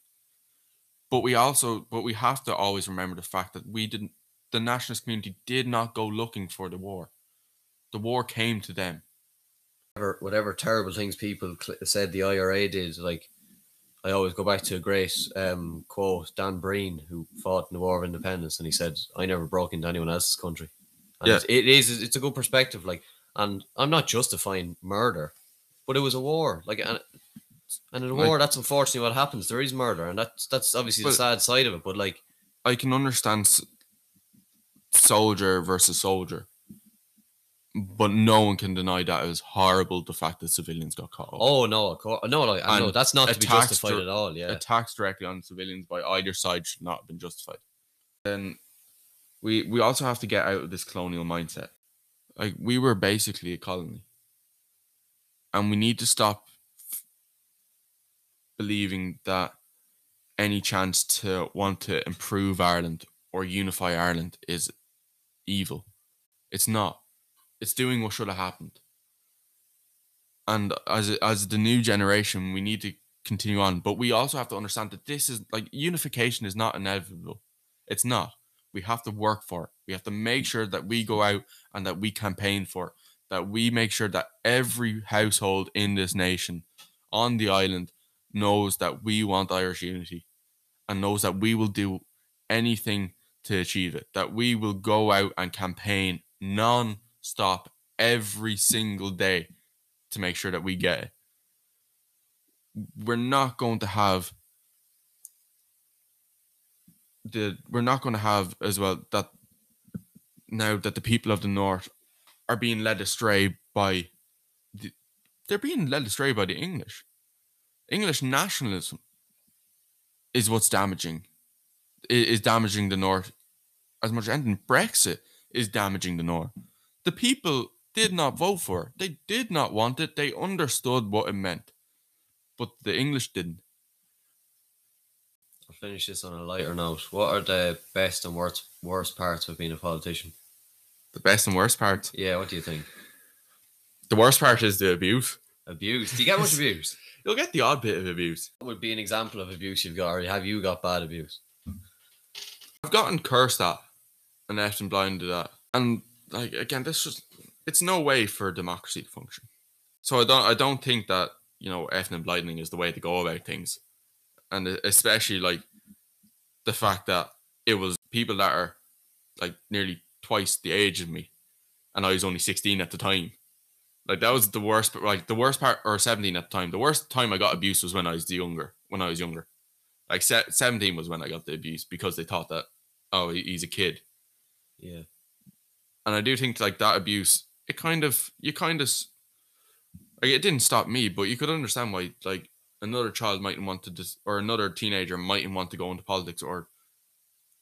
But we also, but we have to always remember the fact that we didn't, the nationalist community did not go looking for the war. The war came to them. Whatever, whatever terrible things people cl- said the IRA did, like I always go back to a great um, quote, Dan Breen, who fought in the War of Independence, and he said, "I never broke into anyone else's country." And Yeah. it is. It's a good perspective. Like, and I'm not justifying murder, but it was a war. Like, and, and in a Like- war, that's unfortunately what happens. There is murder, and that's that's obviously the sad side of it. But like, I can understand soldier versus soldier, but no one can deny that it was horrible the fact that civilians got caught. up. oh no, of course, no, like, I know that's not to be justified at all. Yeah, attacks directly on civilians by either side should not have been justified. Then we we also have to get out of this colonial mindset. Like we were basically a colony. And we need to stop f- believing that any chance to want to improve Ireland or unify Ireland is evil. It's not. It's doing what should have happened. And as as the new generation, we need to continue on. But we also have to understand that this is like unification is not inevitable. It's not. We have to work for it. We have to make sure that we go out and that we campaign for it. That we make sure that every household in this nation on the island knows that we want Irish unity and knows that we will do anything to achieve it. That we will go out and campaign non stop every single day to make sure that we get it. We're not going to have the we're not going to have as well that now that the people of the north are being led astray by the, they're being led astray by the English. English nationalism is what's damaging is damaging the north as much anything. Brexit is damaging the north. The people did not vote for it. They did not want it. They understood what it meant. But the English didn't. Finish this on a lighter note. What are the best and worst worst parts of being a politician? The best and worst parts. Yeah, what do you think? The worst part is the abuse. Abuse? Do you get much <laughs> abuse? You'll get the odd bit of abuse. What would be an example of abuse you've got, or have you got bad abuse? I've gotten cursed at and left and blinded at. And like again, this just it's no way for democracy to function. So I don't I don't think that, you know, effing and blinding is the way to go about things. And especially like the fact that it was people that are like nearly twice the age of me and I was only 16 at the time. Like that was the worst but like the worst part or 17 at the time. The worst time I got abuse was when I was younger, when I was younger. Like 17 was when I got the abuse because they thought that oh, he's a kid. Yeah. And I do think like that abuse, it kind of you kind of like it didn't stop me, but you could understand why like another child mightn't want to dis- or another teenager mightn't want to go into politics or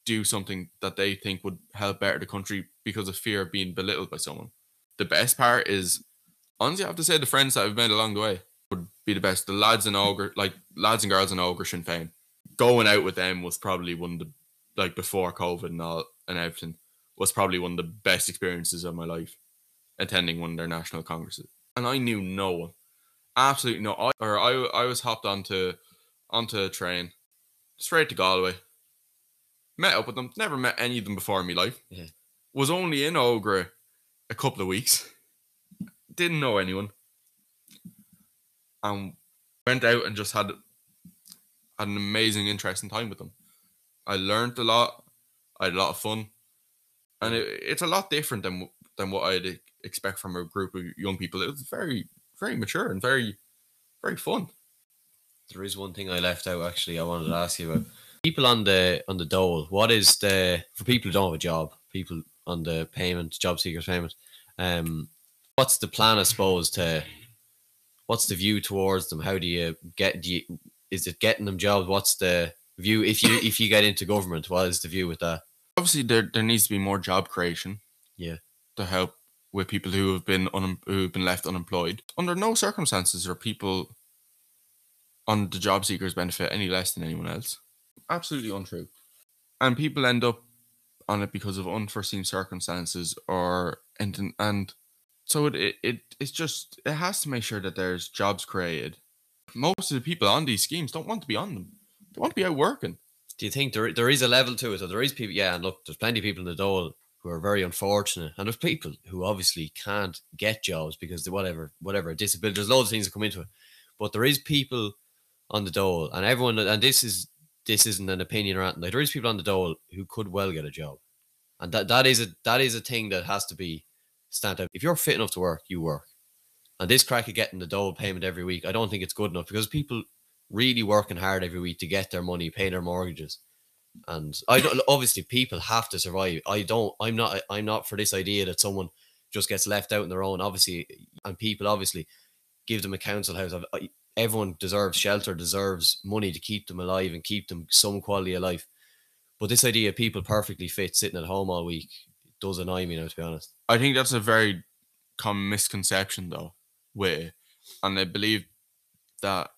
do something that they think would help better the country because of fear of being belittled by someone. The best part is honestly I have to say the friends that I've made along the way would be the best. The lads in Ógra like lads and girls in Ógra Sinn Féin. Going out with them was probably one of the like before COVID and all and everything was probably one of the best experiences of my life attending one of their national congresses. And I knew no one. Absolutely no. I or I I was hopped onto onto a train straight to Galway. Met up with them. Never met any of them before in my life. Yeah. Was only in Ógra a couple of weeks. Didn't know anyone. And went out and just had had an amazing, interesting time with them. I learned a lot. I had a lot of fun, and it, it's a lot different than than what I'd expect from a group of young people. It was very very mature and very very fun. There is one thing I left out actually. I wanted to ask you about people on the on the dole. What is the for people who don't have a job? People on the payment, job seekers payment. Um, what's the plan? I suppose to what's the view towards them? How do you get? Do you, is it getting them jobs? What's the view if you if you get into government? What is the view with that? Obviously, there there needs to be more job creation. Yeah, to help with people who have been un, who have been left unemployed. Under no circumstances are people on the job seekers benefit any less than anyone else. Absolutely untrue. And people end up on it because of unforeseen circumstances or and and so it, it it's just it has to make sure that there's jobs created. Most of the people on these schemes don't want to be on them. They want to be out working. Do you think there there is a level to it? So there is people, yeah, and look, there's plenty of people in the dole who are very unfortunate, and there's people who obviously can't get jobs because they whatever whatever disability. There's loads of things that come into it, but there is people on the dole, and everyone, and this is this isn't an opinion or anything. Like there is people on the dole who could well get a job, and that that is a that is a thing that has to be stand out. If you're fit enough to work, you work. And this crack of getting the dole payment every week, I don't think it's good enough because people really working hard every week to get their money, pay their mortgages. And I don't obviously people have to survive. I don't I'm not I'm not for this idea that someone just gets left out on their own. Obviously, and people obviously give them a council house. Everyone deserves shelter, deserves money to keep them alive and keep them some quality of life. But this idea of people perfectly fit sitting at home all week does annoy me now, to be honest. I think that's a very common misconception, though. where, and I believe that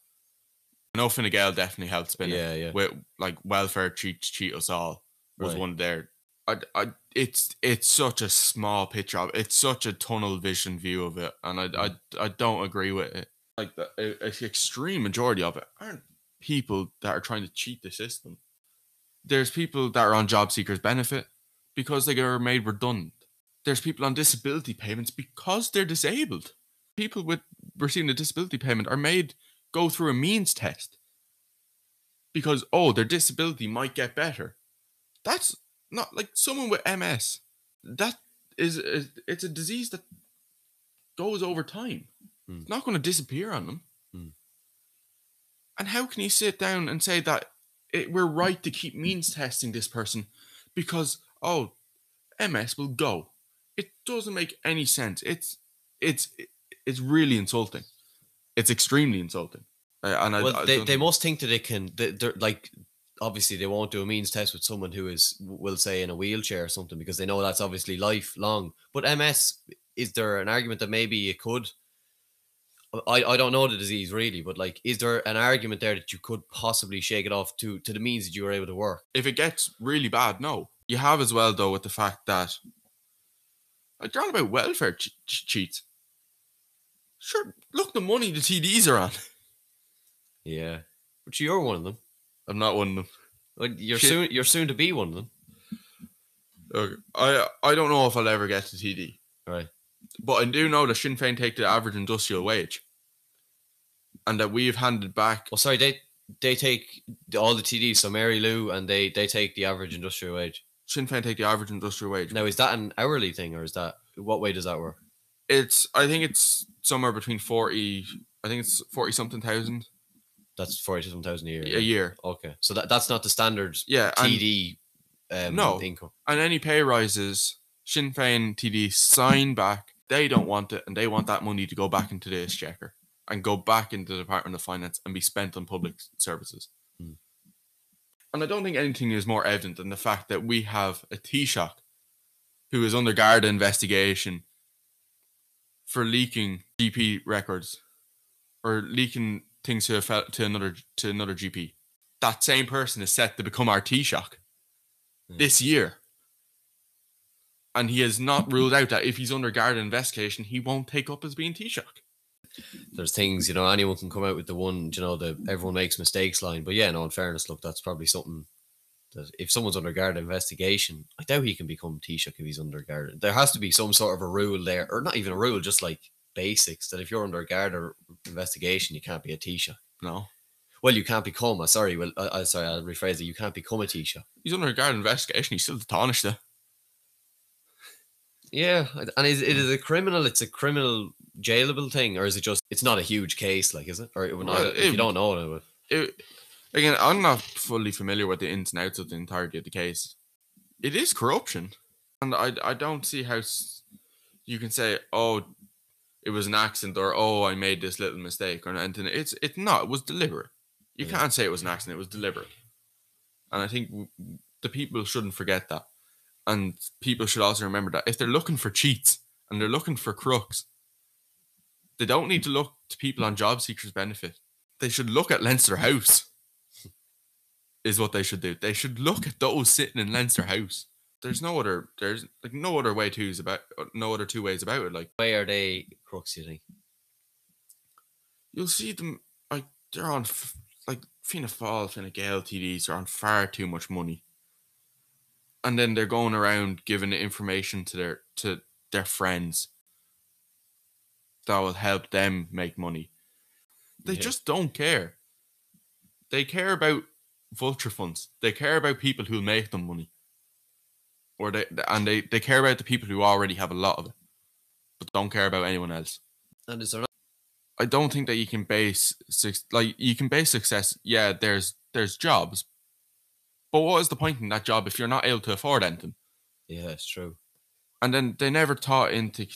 I know Fine Gael definitely helped spin yeah, it. Yeah, With like welfare cheat cheat us all was Right. one there. I, I, it's it's such a small picture of it's such a tunnel vision view of it, and I I, I don't agree with it. Like the a, a extreme majority of it aren't people that are trying to cheat the system. There's people that are on job seekers benefit because they are made redundant. There's people on disability payments because they're disabled. People with receiving a disability payment are made go through a means test because oh their disability might get better. That's not like someone with MS. That is, is it's a disease that goes over time. Hmm. It's not going to disappear on them. Hmm. And how can you sit down and say that it, we're right to keep means testing this person because oh MS will go? It doesn't make any sense. It's it's it's really insulting. It's extremely insulting. And I, well, I they, they must think that they can. They, they're like, obviously, they won't do a means test with someone who is, will say, in a wheelchair or something because they know that's obviously lifelong. But MS, is there an argument that maybe it could? I, I don't know the disease really, but like, is there an argument there that you could possibly shake it off to to the means that you were able to work? if it gets really bad, no. You have as well though with the fact that they're on about welfare che- cheats. Sure, look the money the TDs are on. Yeah, but you're one of them. I'm not one of them. Like you're Shit. soon you're soon to be one of them. Okay. I I don't know if I'll ever get to TD, Right. but I do know that Sinn Féin take the average industrial wage, and that we've handed back. Well, sorry, they they take all the TDs. So Mary Lou and they they take the average industrial wage. Sinn Féin take the average industrial wage. Now, is that an hourly thing or is that what way does that work? It's I think it's somewhere between forty. I think it's forty something thousand That's forty seven thousand a year. a year. Okay, so that that's not the standard Yeah, TD um, No. income. and any pay rises, Sinn Féin TD sign back. They don't want it, and they want that money to go back into the exchequer and go back into the Department of Finance and be spent on public services. Hmm. And I don't think anything is more evident than the fact that we have a Taoiseach who is under guard investigation for leaking GP records or leaking things to a to another to another GP. That same person is set to become our Taoiseach Hmm. this year. And he has not <laughs> ruled out that if he's under guard investigation, he won't take up as being Taoiseach. There's things you know anyone can come out with the one you know the everyone makes mistakes line, but yeah, no. In fairness, look, that's probably something that if someone's under guard investigation, I doubt he can become Taoiseach if he's under guard. There has to be some sort of a rule there, or not even a rule, just like basics that if you're under guard or investigation, you can't be a Taoiseach. No. Well, you can't become a sorry. Well, uh, uh, sorry, I'll rephrase it. You can't become a Taoiseach. He's under guard investigation. He's still tarnished there. Yeah, and is it is a criminal? It's a criminal jailable thing, or is it just? It's not a huge case, like is it? Or it would not, Well, if you don't know it, would. It, again, I'm not fully familiar with the ins and outs of the entirety of the case. It is corruption, and I I don't see how you can say, oh, it was an accident, or oh, I made this little mistake, or anything. It's it's not. It was deliberate. You Yeah. can't say it was an accident. It was deliberate, and I think the people shouldn't forget that, and people should also remember that if they're looking for cheats and they're looking for crooks, they don't need to look to people on job seekers benefit. They should look at Leinster House. Is what they should do. They should look at those sitting in Leinster House. There's no other. There's like no other way to about. No other two ways about it. Like Why are they crooks? You think? you'll see them like they're on f- like Fianna Fáil, Fine Gael TDs are on far too much money, and then they're going around giving the information to their to their friends that will help them make money. They Yeah. just don't care. They care about vulture funds. They care about people who'll make them money, or they and they they care about the people who already have a lot of it, but don't care about anyone else. And is there not? I don't think that you can base like you can base success. Yeah, there's there's jobs, but what is the point in that job if you're not able to afford anything? Yeah, it's true. And then they never taught into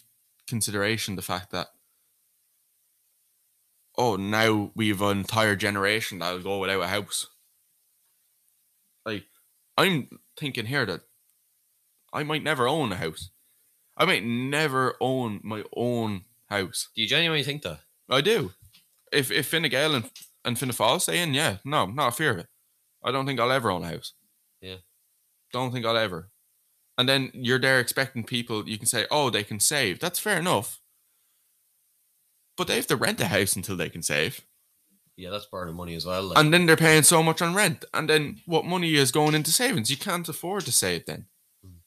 consideration the fact that oh now we've an entire generation that'll go without a house. I'm thinking here that I might never own a house. I might never own my own house. Do you genuinely think that? I do. If if Fine Gael and, and Fianna Fáil say in, yeah, no, not a fear of it. I don't think I'll ever own a house. Yeah. Don't think I'll ever. And then you're there expecting people, you can say, oh, they can save. That's fair enough. But they have to rent a house until they can save. Yeah, that's burning money as well. Like, And then they're paying so much on rent. And then what money is going into savings? You can't afford to save then. Mm.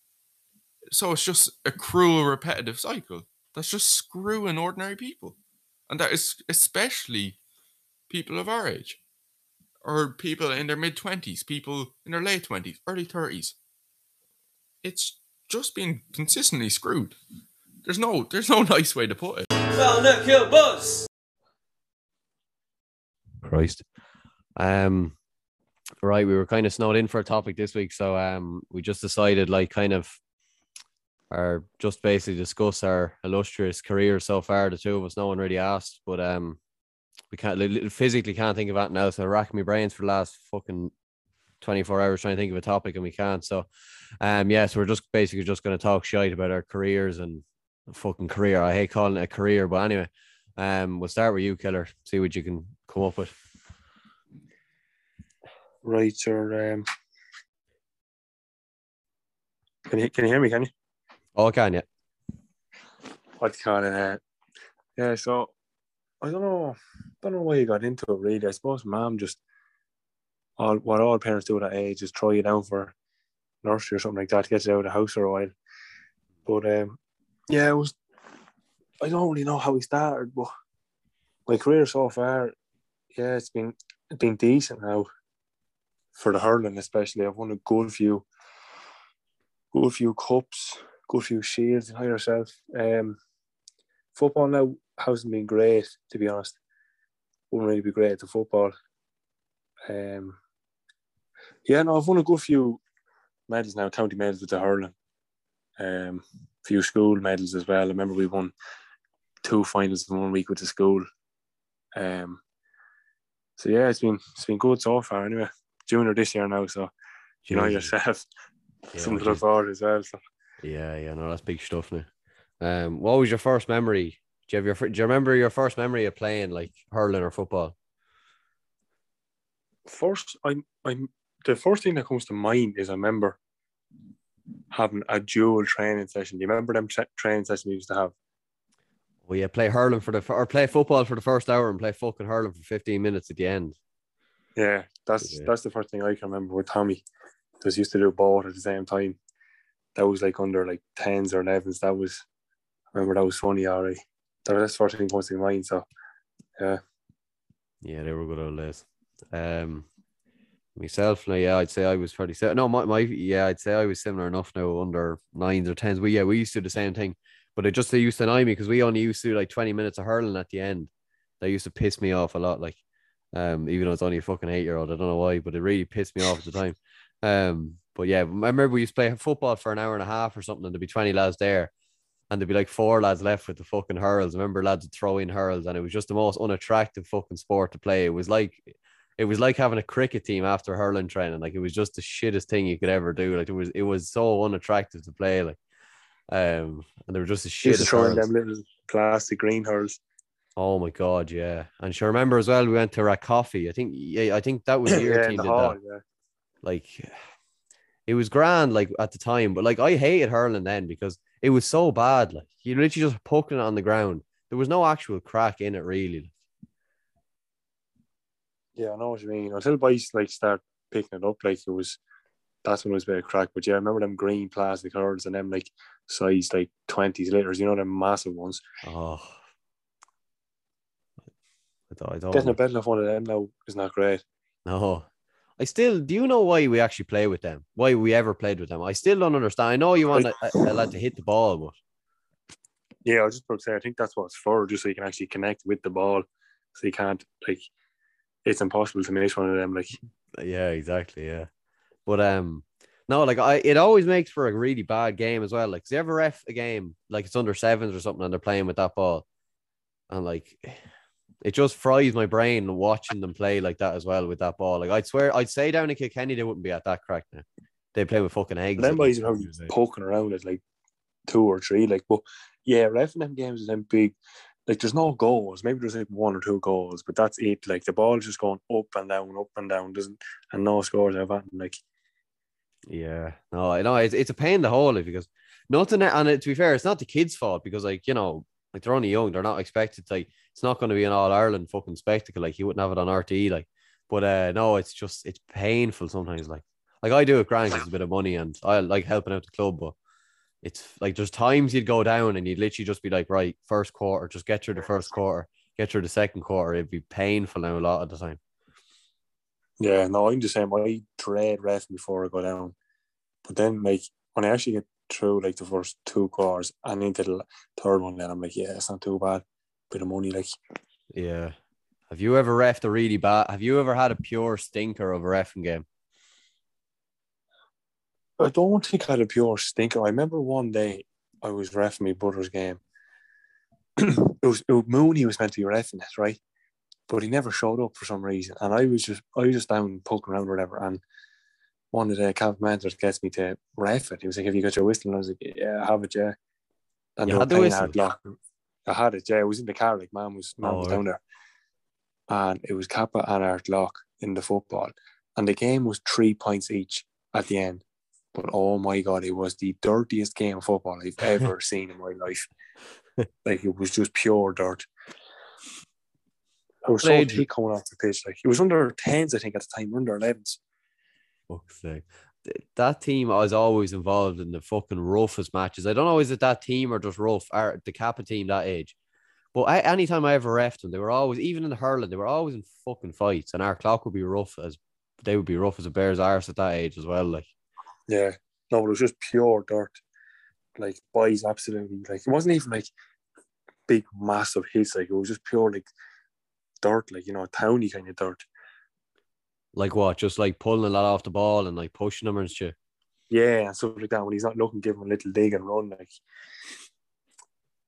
So it's just a cruel, repetitive cycle. That's just screwing ordinary people. And that is especially people of our age. Or people in their mid 20s, people in their late 20s, early 30s. It's just being consistently screwed. There's no there's no <laughs> nice way to put it. Christ. Um, right, we were kind of snowed in for a topic this week, so um, we just decided, like, kind of, or just basically discuss our illustrious careers so far. The two of us, no one really asked, but um, we can't physically can't think of that now. So racking my brains for the last fucking twenty four hours trying to think of a topic, and we can't. So, um, yeah, so we're just basically just going to talk shite about our careers and fucking career. I hate calling it a career, but anyway. Um, we'll start with you, Killer. See what you can come up with. Right, sir. Um, can you can you hear me? Can you? Oh, can you? What kind of uh, yeah? So I don't know. Don't know why you got into it. Really, I suppose mom just all what all parents do at that age is throw you down for nursery or something like that to get you out of the house for a while. But um, yeah, it was. I don't really know how we started, but my career so far, yeah, it's been it's been decent now. For the hurling, especially, I've won a good few, good few cups, good few shields, and yourself. Um, football now hasn't been great, to be honest. Wouldn't really be great at the football. Um, yeah, no, I've won a good few medals now, county medals with the hurling. Um, few school medals as well. I remember we won two finals in one week with the school. Um, so yeah, it's been it's been good so far. Anyway, junior this year now, so you know yourself. Yeah, Something to look forward as well. So. yeah, yeah, no, that's big stuff now. Um, what was your first memory? Do you have your? Do you remember your first memory of playing like hurling or football? first I'm I'm the first thing that comes to mind is I remember having a dual training session. Do you remember them tra- training sessions we used to have? Well, yeah, play hurling for the or play football for the first hour and play fucking hurling for fifteen minutes at the end. Yeah, that's Yeah. that's the first thing I can remember with Tommy. Because used to do both at the same time. That was like under like tens or elevens. That was I remember that was funny, alright. That that's the first thing comes to mind. So Yeah, Yeah, they were good old days. Um, myself, now, yeah, I'd say I was pretty. Set. No, my, my yeah, I'd say I was similar enough now under nines or tens. We yeah, we used to do the same thing, but it just they used to annoy me because we only used to do like twenty minutes of hurling at the end. That used to piss me off a lot. Like, um, even though it's only a fucking eight year old, I don't know why, but it really pissed me off at the time. <laughs> Um, but yeah, I remember we used to play football for an hour and a half or something, and there'd be twenty lads there, and there'd be like four lads left with the fucking hurls. I remember lads would throw in hurls, and it was just the most unattractive fucking sport to play. It was like it was like having a cricket team after hurling training. Like it was just the shittest thing you could ever do. Like it was it was so unattractive to play. Like um and they were just a shit. throwing them little plastic green hurls. Oh my god, yeah. And sure remember as well we went to Rathcoffey. I think yeah, I think that was <clears throat> your yeah, team did hall, that. yeah. Like it was grand like at the time, but like I hated hurling then because it was so bad. Like you literally just poking it on the ground. There was no actual crack in it really. Yeah, I know what you mean. Until boys like start picking it up, like it was that's when it was a bit of crack. But yeah, I remember them green plastic hurls and them like size like twenties liters, you know, them massive ones. Oh. I don't, I don't Getting a bet of one of them now is not great. No. I still do you know why we actually play with them? Why we ever played with them? I still don't understand. I know you want a, a, a lad to hit the ball, but Yeah, I was just about to say I think that's what it's for, just so you can actually connect with the ball. So you can't like it's impossible to miss one of them. Like yeah, exactly, yeah. But um no, like I it always makes for a really bad game as well. Like, do you ever ref a game like it's under sevens or something and they're playing with that ball? And like it just fries my brain watching them play like that as well with that ball. Like I'd swear I'd say down in Kilkenny they wouldn't be at that crack now. They play with fucking eggs. them boys are poking around at like two or three. Like, but yeah, ref in them games is them big. Like, there's no goals. Maybe there's like one or two goals, but that's it. Like the ball's just going up and down, up and down, doesn't and no scores ever. Like, Yeah, no, I know it's, it's a pain in the hole like, because nothing. And it, to be fair, it's not the kids' fault because like you know, like they're only young, they're not expected. Like it's not going to be an All Ireland fucking spectacle. Like you wouldn't have it on RTE. Like, but uh no, it's just it's painful sometimes. Like, like I do it grand it's a bit of money and I like helping out the club, but it's like there's times you'd go down and you'd literally just be like, right, first quarter, just get through the first quarter, get through the second quarter. It'd be painful now a lot of the time. yeah, no, I'm just saying I dread ref before I go down. But then, like, when I actually get through like the first two quarters and into the third one, then I'm like, yeah, it's not too bad. Bit of money, like, Yeah. Have you ever refed a really bad? Have you ever had a pure stinker of a refing game? I don't think I had a pure stinker. I remember one day I was refing my brother's game. <clears throat> it, was, it was Mooney was meant to be refing it, right? But he never showed up for some reason. And I was just I was just down poking around or whatever. And one of the camp mentors gets me to ref it. He was like, Have you got your whistle? And I was like, Yeah, I have it, yeah. And You had the whistle? I had it, yeah. I was in the car, like man was mom Oh, was down there. And it was Cappagh and Ardclough in the football. And the game was three points each at the end. But oh my god, it was the dirtiest game of football I've ever <laughs> seen in my life. Like it was just pure dirt. I was so Played- thick coming off the pitch. Like it was under tens, I think, at the time, under elevens. Fuck's sake. That team I was always involved in the fucking roughest matches. I don't know is it that team or just rough or the Cappagh team that age. But I, anytime I ever refed them, they were always even in the hurling, they were always in fucking fights, and Ardclough would be rough as they would be rough as a bear's arse at that age as well. Like Yeah. No, but it was just pure dirt. Like boys absolutely like it wasn't even like big massive hits, like it was just pure like dirt, like you know, a towny kind of dirt. like what? Just like pulling a lot off the ball and like pushing them and shit. Yeah, and stuff like that. When he's not looking, give him a little dig and run. Like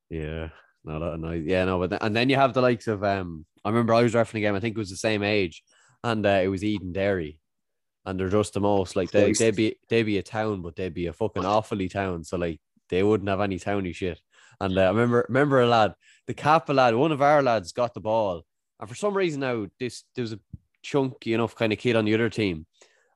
Yeah. No, that nice. Yeah, no, but then, and then you have the likes of um. I remember I was refereeing a game. I think it was the same age, and uh, it was Edenderry, and they're just the most like they, they'd be they'd be a town, but they'd be a fucking awfully town. So like they wouldn't have any towny shit. And uh, I remember remember a lad, the Cappagh lad, one of our lads got the ball, and for some reason now this there was a chunky enough kind of kid on the other team,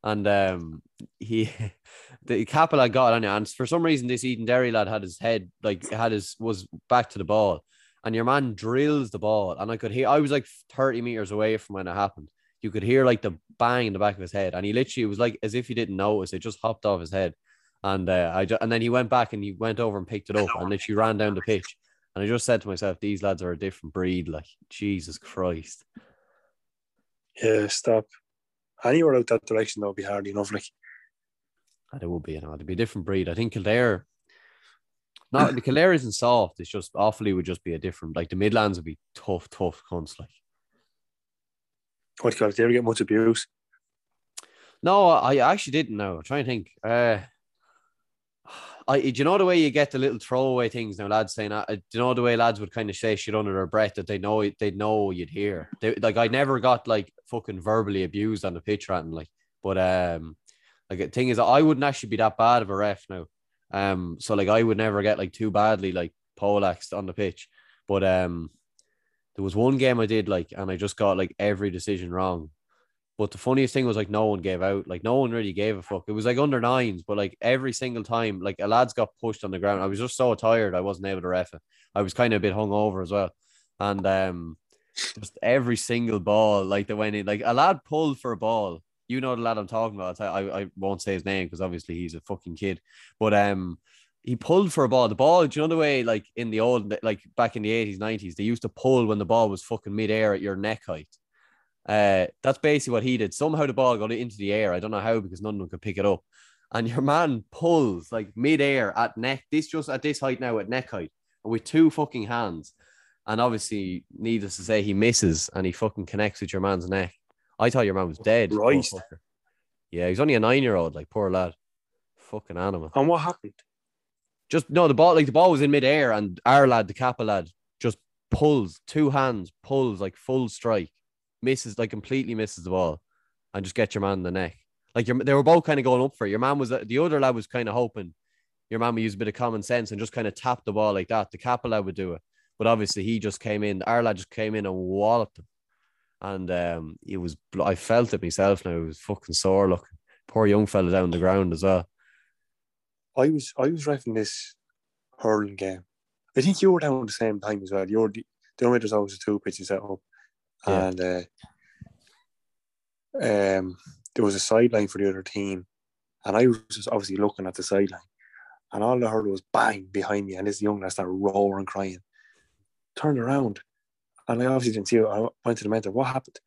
and um he <laughs> the Cappagh lad got on it, and for some reason this Edenderry lad had his head like had his was back to the ball, and your man drills the ball, and I could hear I was like thirty meters away from when it happened. You could hear like the bang in the back of his head, and he literally it was like as if he didn't notice. It just hopped off his head, and uh, I ju- and then he went back and he went over and picked it up, and literally ran down the pitch. And I just said to myself, these lads are a different breed. Like Jesus Christ. Yeah, stop. Anywhere out that direction that would be hard enough. Like And it would be, you know, it'd be a different breed. I think Kildare. Not the Kildare isn't soft. It's just awfully would just be a different. Like the Midlands would be tough, tough cunts. Like what do you call it? Ever get much abuse? no, I actually didn't know. I'm trying to think. Uh, I do you know the way you get the little throwaway things now, lads saying, uh, do you know the way lads would kind of say shit under their breath that they know they know you'd hear. They, like I never got like fucking verbally abused on the pitch anything like, but um, like the thing is, I wouldn't actually be that bad of a ref now. Um, so like I would never get like too badly like poleaxed on the pitch, but um, there was one game I did like, and I just got like every decision wrong. But the funniest thing was like no one gave out. Like no one really gave a fuck. It was like under nines, but like every single time, like a lads got pushed on the ground. I was just so tired I wasn't able to ref it. I was kind of a bit hungover as well. And um just every single ball, like they went in, like a lad pulled for a ball. You know the lad I'm talking about. I, I won't say his name because obviously he's a fucking kid. But um he pulled for a ball. The ball, do you know the way like in the old like back in the 80s, 90s, they used to pull when the ball was fucking midair at your neck height. Uh, that's basically what he did. Somehow the ball got into the air. I don't know how because none of them could pick it up. And your man pulls like midair at neck. This just at this height now at neck height, and with two fucking hands. And obviously, needless to say, he misses and he fucking connects with your man's neck. I thought your man was dead. fucker. Yeah, he's only a nine year old, like poor lad. Fucking animal. And what happened? Just no, the ball like the ball was in midair, and our lad, the Cappagh lad, just pulls two hands, pulls like full strike, misses like completely misses the ball, and just get your man in the neck. Like your, they were both kind of going up for it. Your man was the other lad was kind of hoping your man would use a bit of common sense and just kind of tap the ball like that. The Cappagh lad would do it, but obviously he just came in. Our lad just came in and walloped him, and um, it was I felt it myself. Now it was fucking sore looking. Poor young fella down the ground as well. I was I was refing this hurling game. I think you were down at the same time as well. You're the, the only there's always a two pitches set up. Yeah. And uh, um there was a sideline for the other team. And I was just obviously looking at the sideline. And all I heard was bang behind me. And this young lad started roaring and crying. Turned around. And I obviously didn't see it. I went to the mentor. What happened?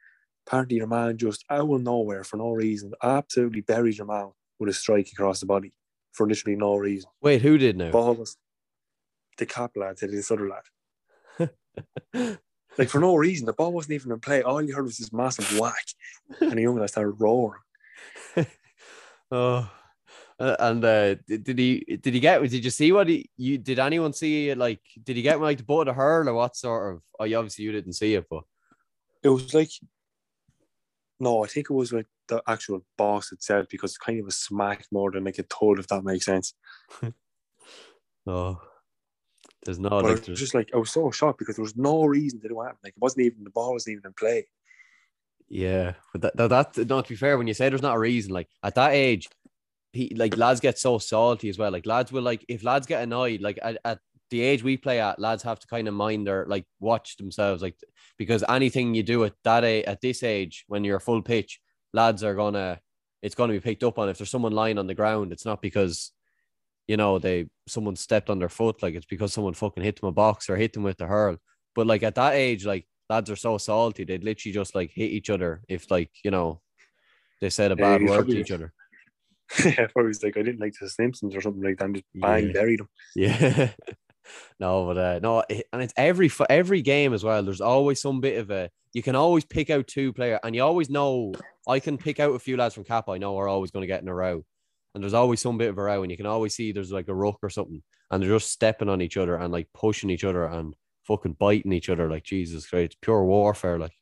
Apparently your man just out of nowhere for no reason absolutely buried your man with a strike across the body for literally no reason. Wait, who did now? Ball was the cap lad to this other lad. Like for no reason, the ball wasn't even in play. All you heard was this massive whack, and the young lad started roaring. <laughs> Oh, uh, and uh, did, he? Did he get? Did you see what he? You did anyone see it? Like, did he get like the butt of her or what sort of? Oh, you obviously you didn't see it, but It was like, no, I think it was like the actual boss itself because it's kind of a smack more than like a thud, if that makes sense. <laughs> oh, there's no but like. there's- just like, I was so shocked because there was no reason to do it. Like it wasn't even the ball wasn't even in play. Yeah, but that, that, that not to be fair, when you say there's not a reason, like at that age, he like lads get so salty as well. Like lads will like if lads get annoyed, like at, at the age we play at, lads have to kind of mind their like watch themselves, like because anything you do at that age, at this age when you're full pitch, lads are gonna it's gonna be picked up on. If there's someone lying on the ground, it's not because you know they someone stepped on their foot, like it's because someone fucking hit them a box or hit them with the hurl. But like at that age, like lads are so salty, they'd literally just like hit each other if like you know they said a bad you word to each other. <laughs> yeah, I was like, I didn't like the Simpsons or something like that. And just bang, <laughs> Yeah. buried him. Yeah. No, but uh, no, and it's every for every game as well. There's always some bit of a. You can always pick out two player, and you always know. I can pick out a few lads from Cap. I know are always going to get in a row, and there's always some bit of a row, and you can always see there's like a ruck or something, and they're just stepping on each other and like pushing each other and fucking biting each other. Like Jesus Christ, pure warfare. Like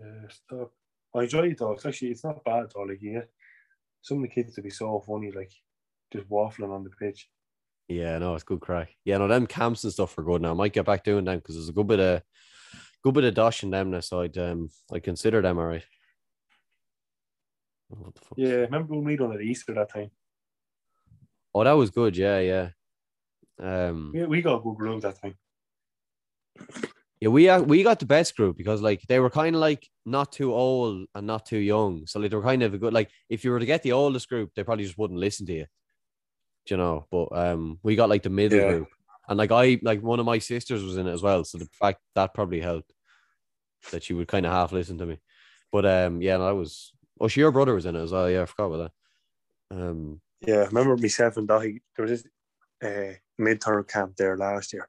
Yeah, stop. I enjoy it though. It's actually it's not bad at all. Like get some of the kids to be so funny, like just waffling on the pitch. Yeah, no, it's good crack. Yeah, no, them camps and stuff are good now. I might get back doing them because there's a good bit of good bit of dosh in them now. So I'd um I consider them all right. Oh, the? Yeah, remember when we done at Easter that time? Oh, that was good. Yeah, yeah. Um, We, we got a good group that time. yeah, we uh, we got the best group because like they were kind of like not too old and not too young. So like they were kind of a good like if you were to get the oldest group, they probably just wouldn't listen to you. You know? But um, we got like the middle Yeah. group, and like I like one of my sisters was in it as well. So the fact that probably helped. that she would kind of half listen to me. But um, yeah, no, I was. Oh, she your brother was in it as well. Yeah, I forgot about that. Um, Yeah, I remember myself and Dahi, there was this uh, midterm camp there last year.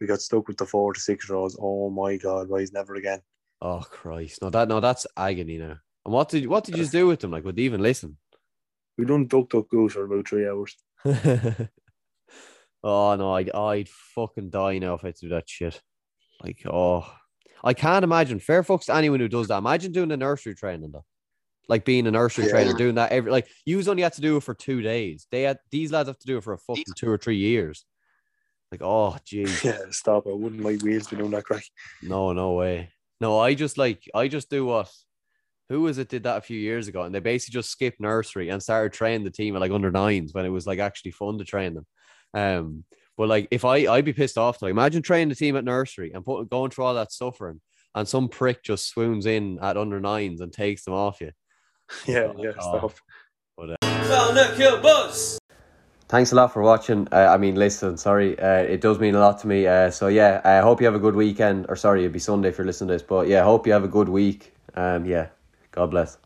We got stuck with the four to six year olds. Oh my god, why is never again? oh Christ, no, that no, that's agony now. And what did what did you do with them? Like, would they even listen? We done duck duck goose for about three hours. <laughs> oh no, I'd I'd fucking die now if I had to do that shit. Like, oh, I can't imagine. Fair fucks to anyone who does that. Imagine doing a nursery training though. Like being a nursery Yeah. trainer, doing that every like you only had to do it for two days. They had these lads have to do it for a fucking two or three years. Like, oh geez. <laughs> Yeah, stop. I wouldn't like wheels be doing that crack. No, no way. No, I just like I just do what who was it did that a few years ago and they basically just skipped nursery and started training the team at like under nines when it was like actually fun to train them. Um but like if I I'd be pissed off like imagine training the team at nursery and put, going through all that suffering and some prick just swoons in at under nines and takes them off you. Yeah, <laughs> yeah, Oh. stop. Thanks a lot for watching. Uh, I mean, listen, sorry, uh, it does mean a lot to me. Uh, so yeah, I hope you have a good weekend. Or sorry, it'd be Sunday if you're listening to this. But yeah, hope you have a good week. Um, yeah, God bless.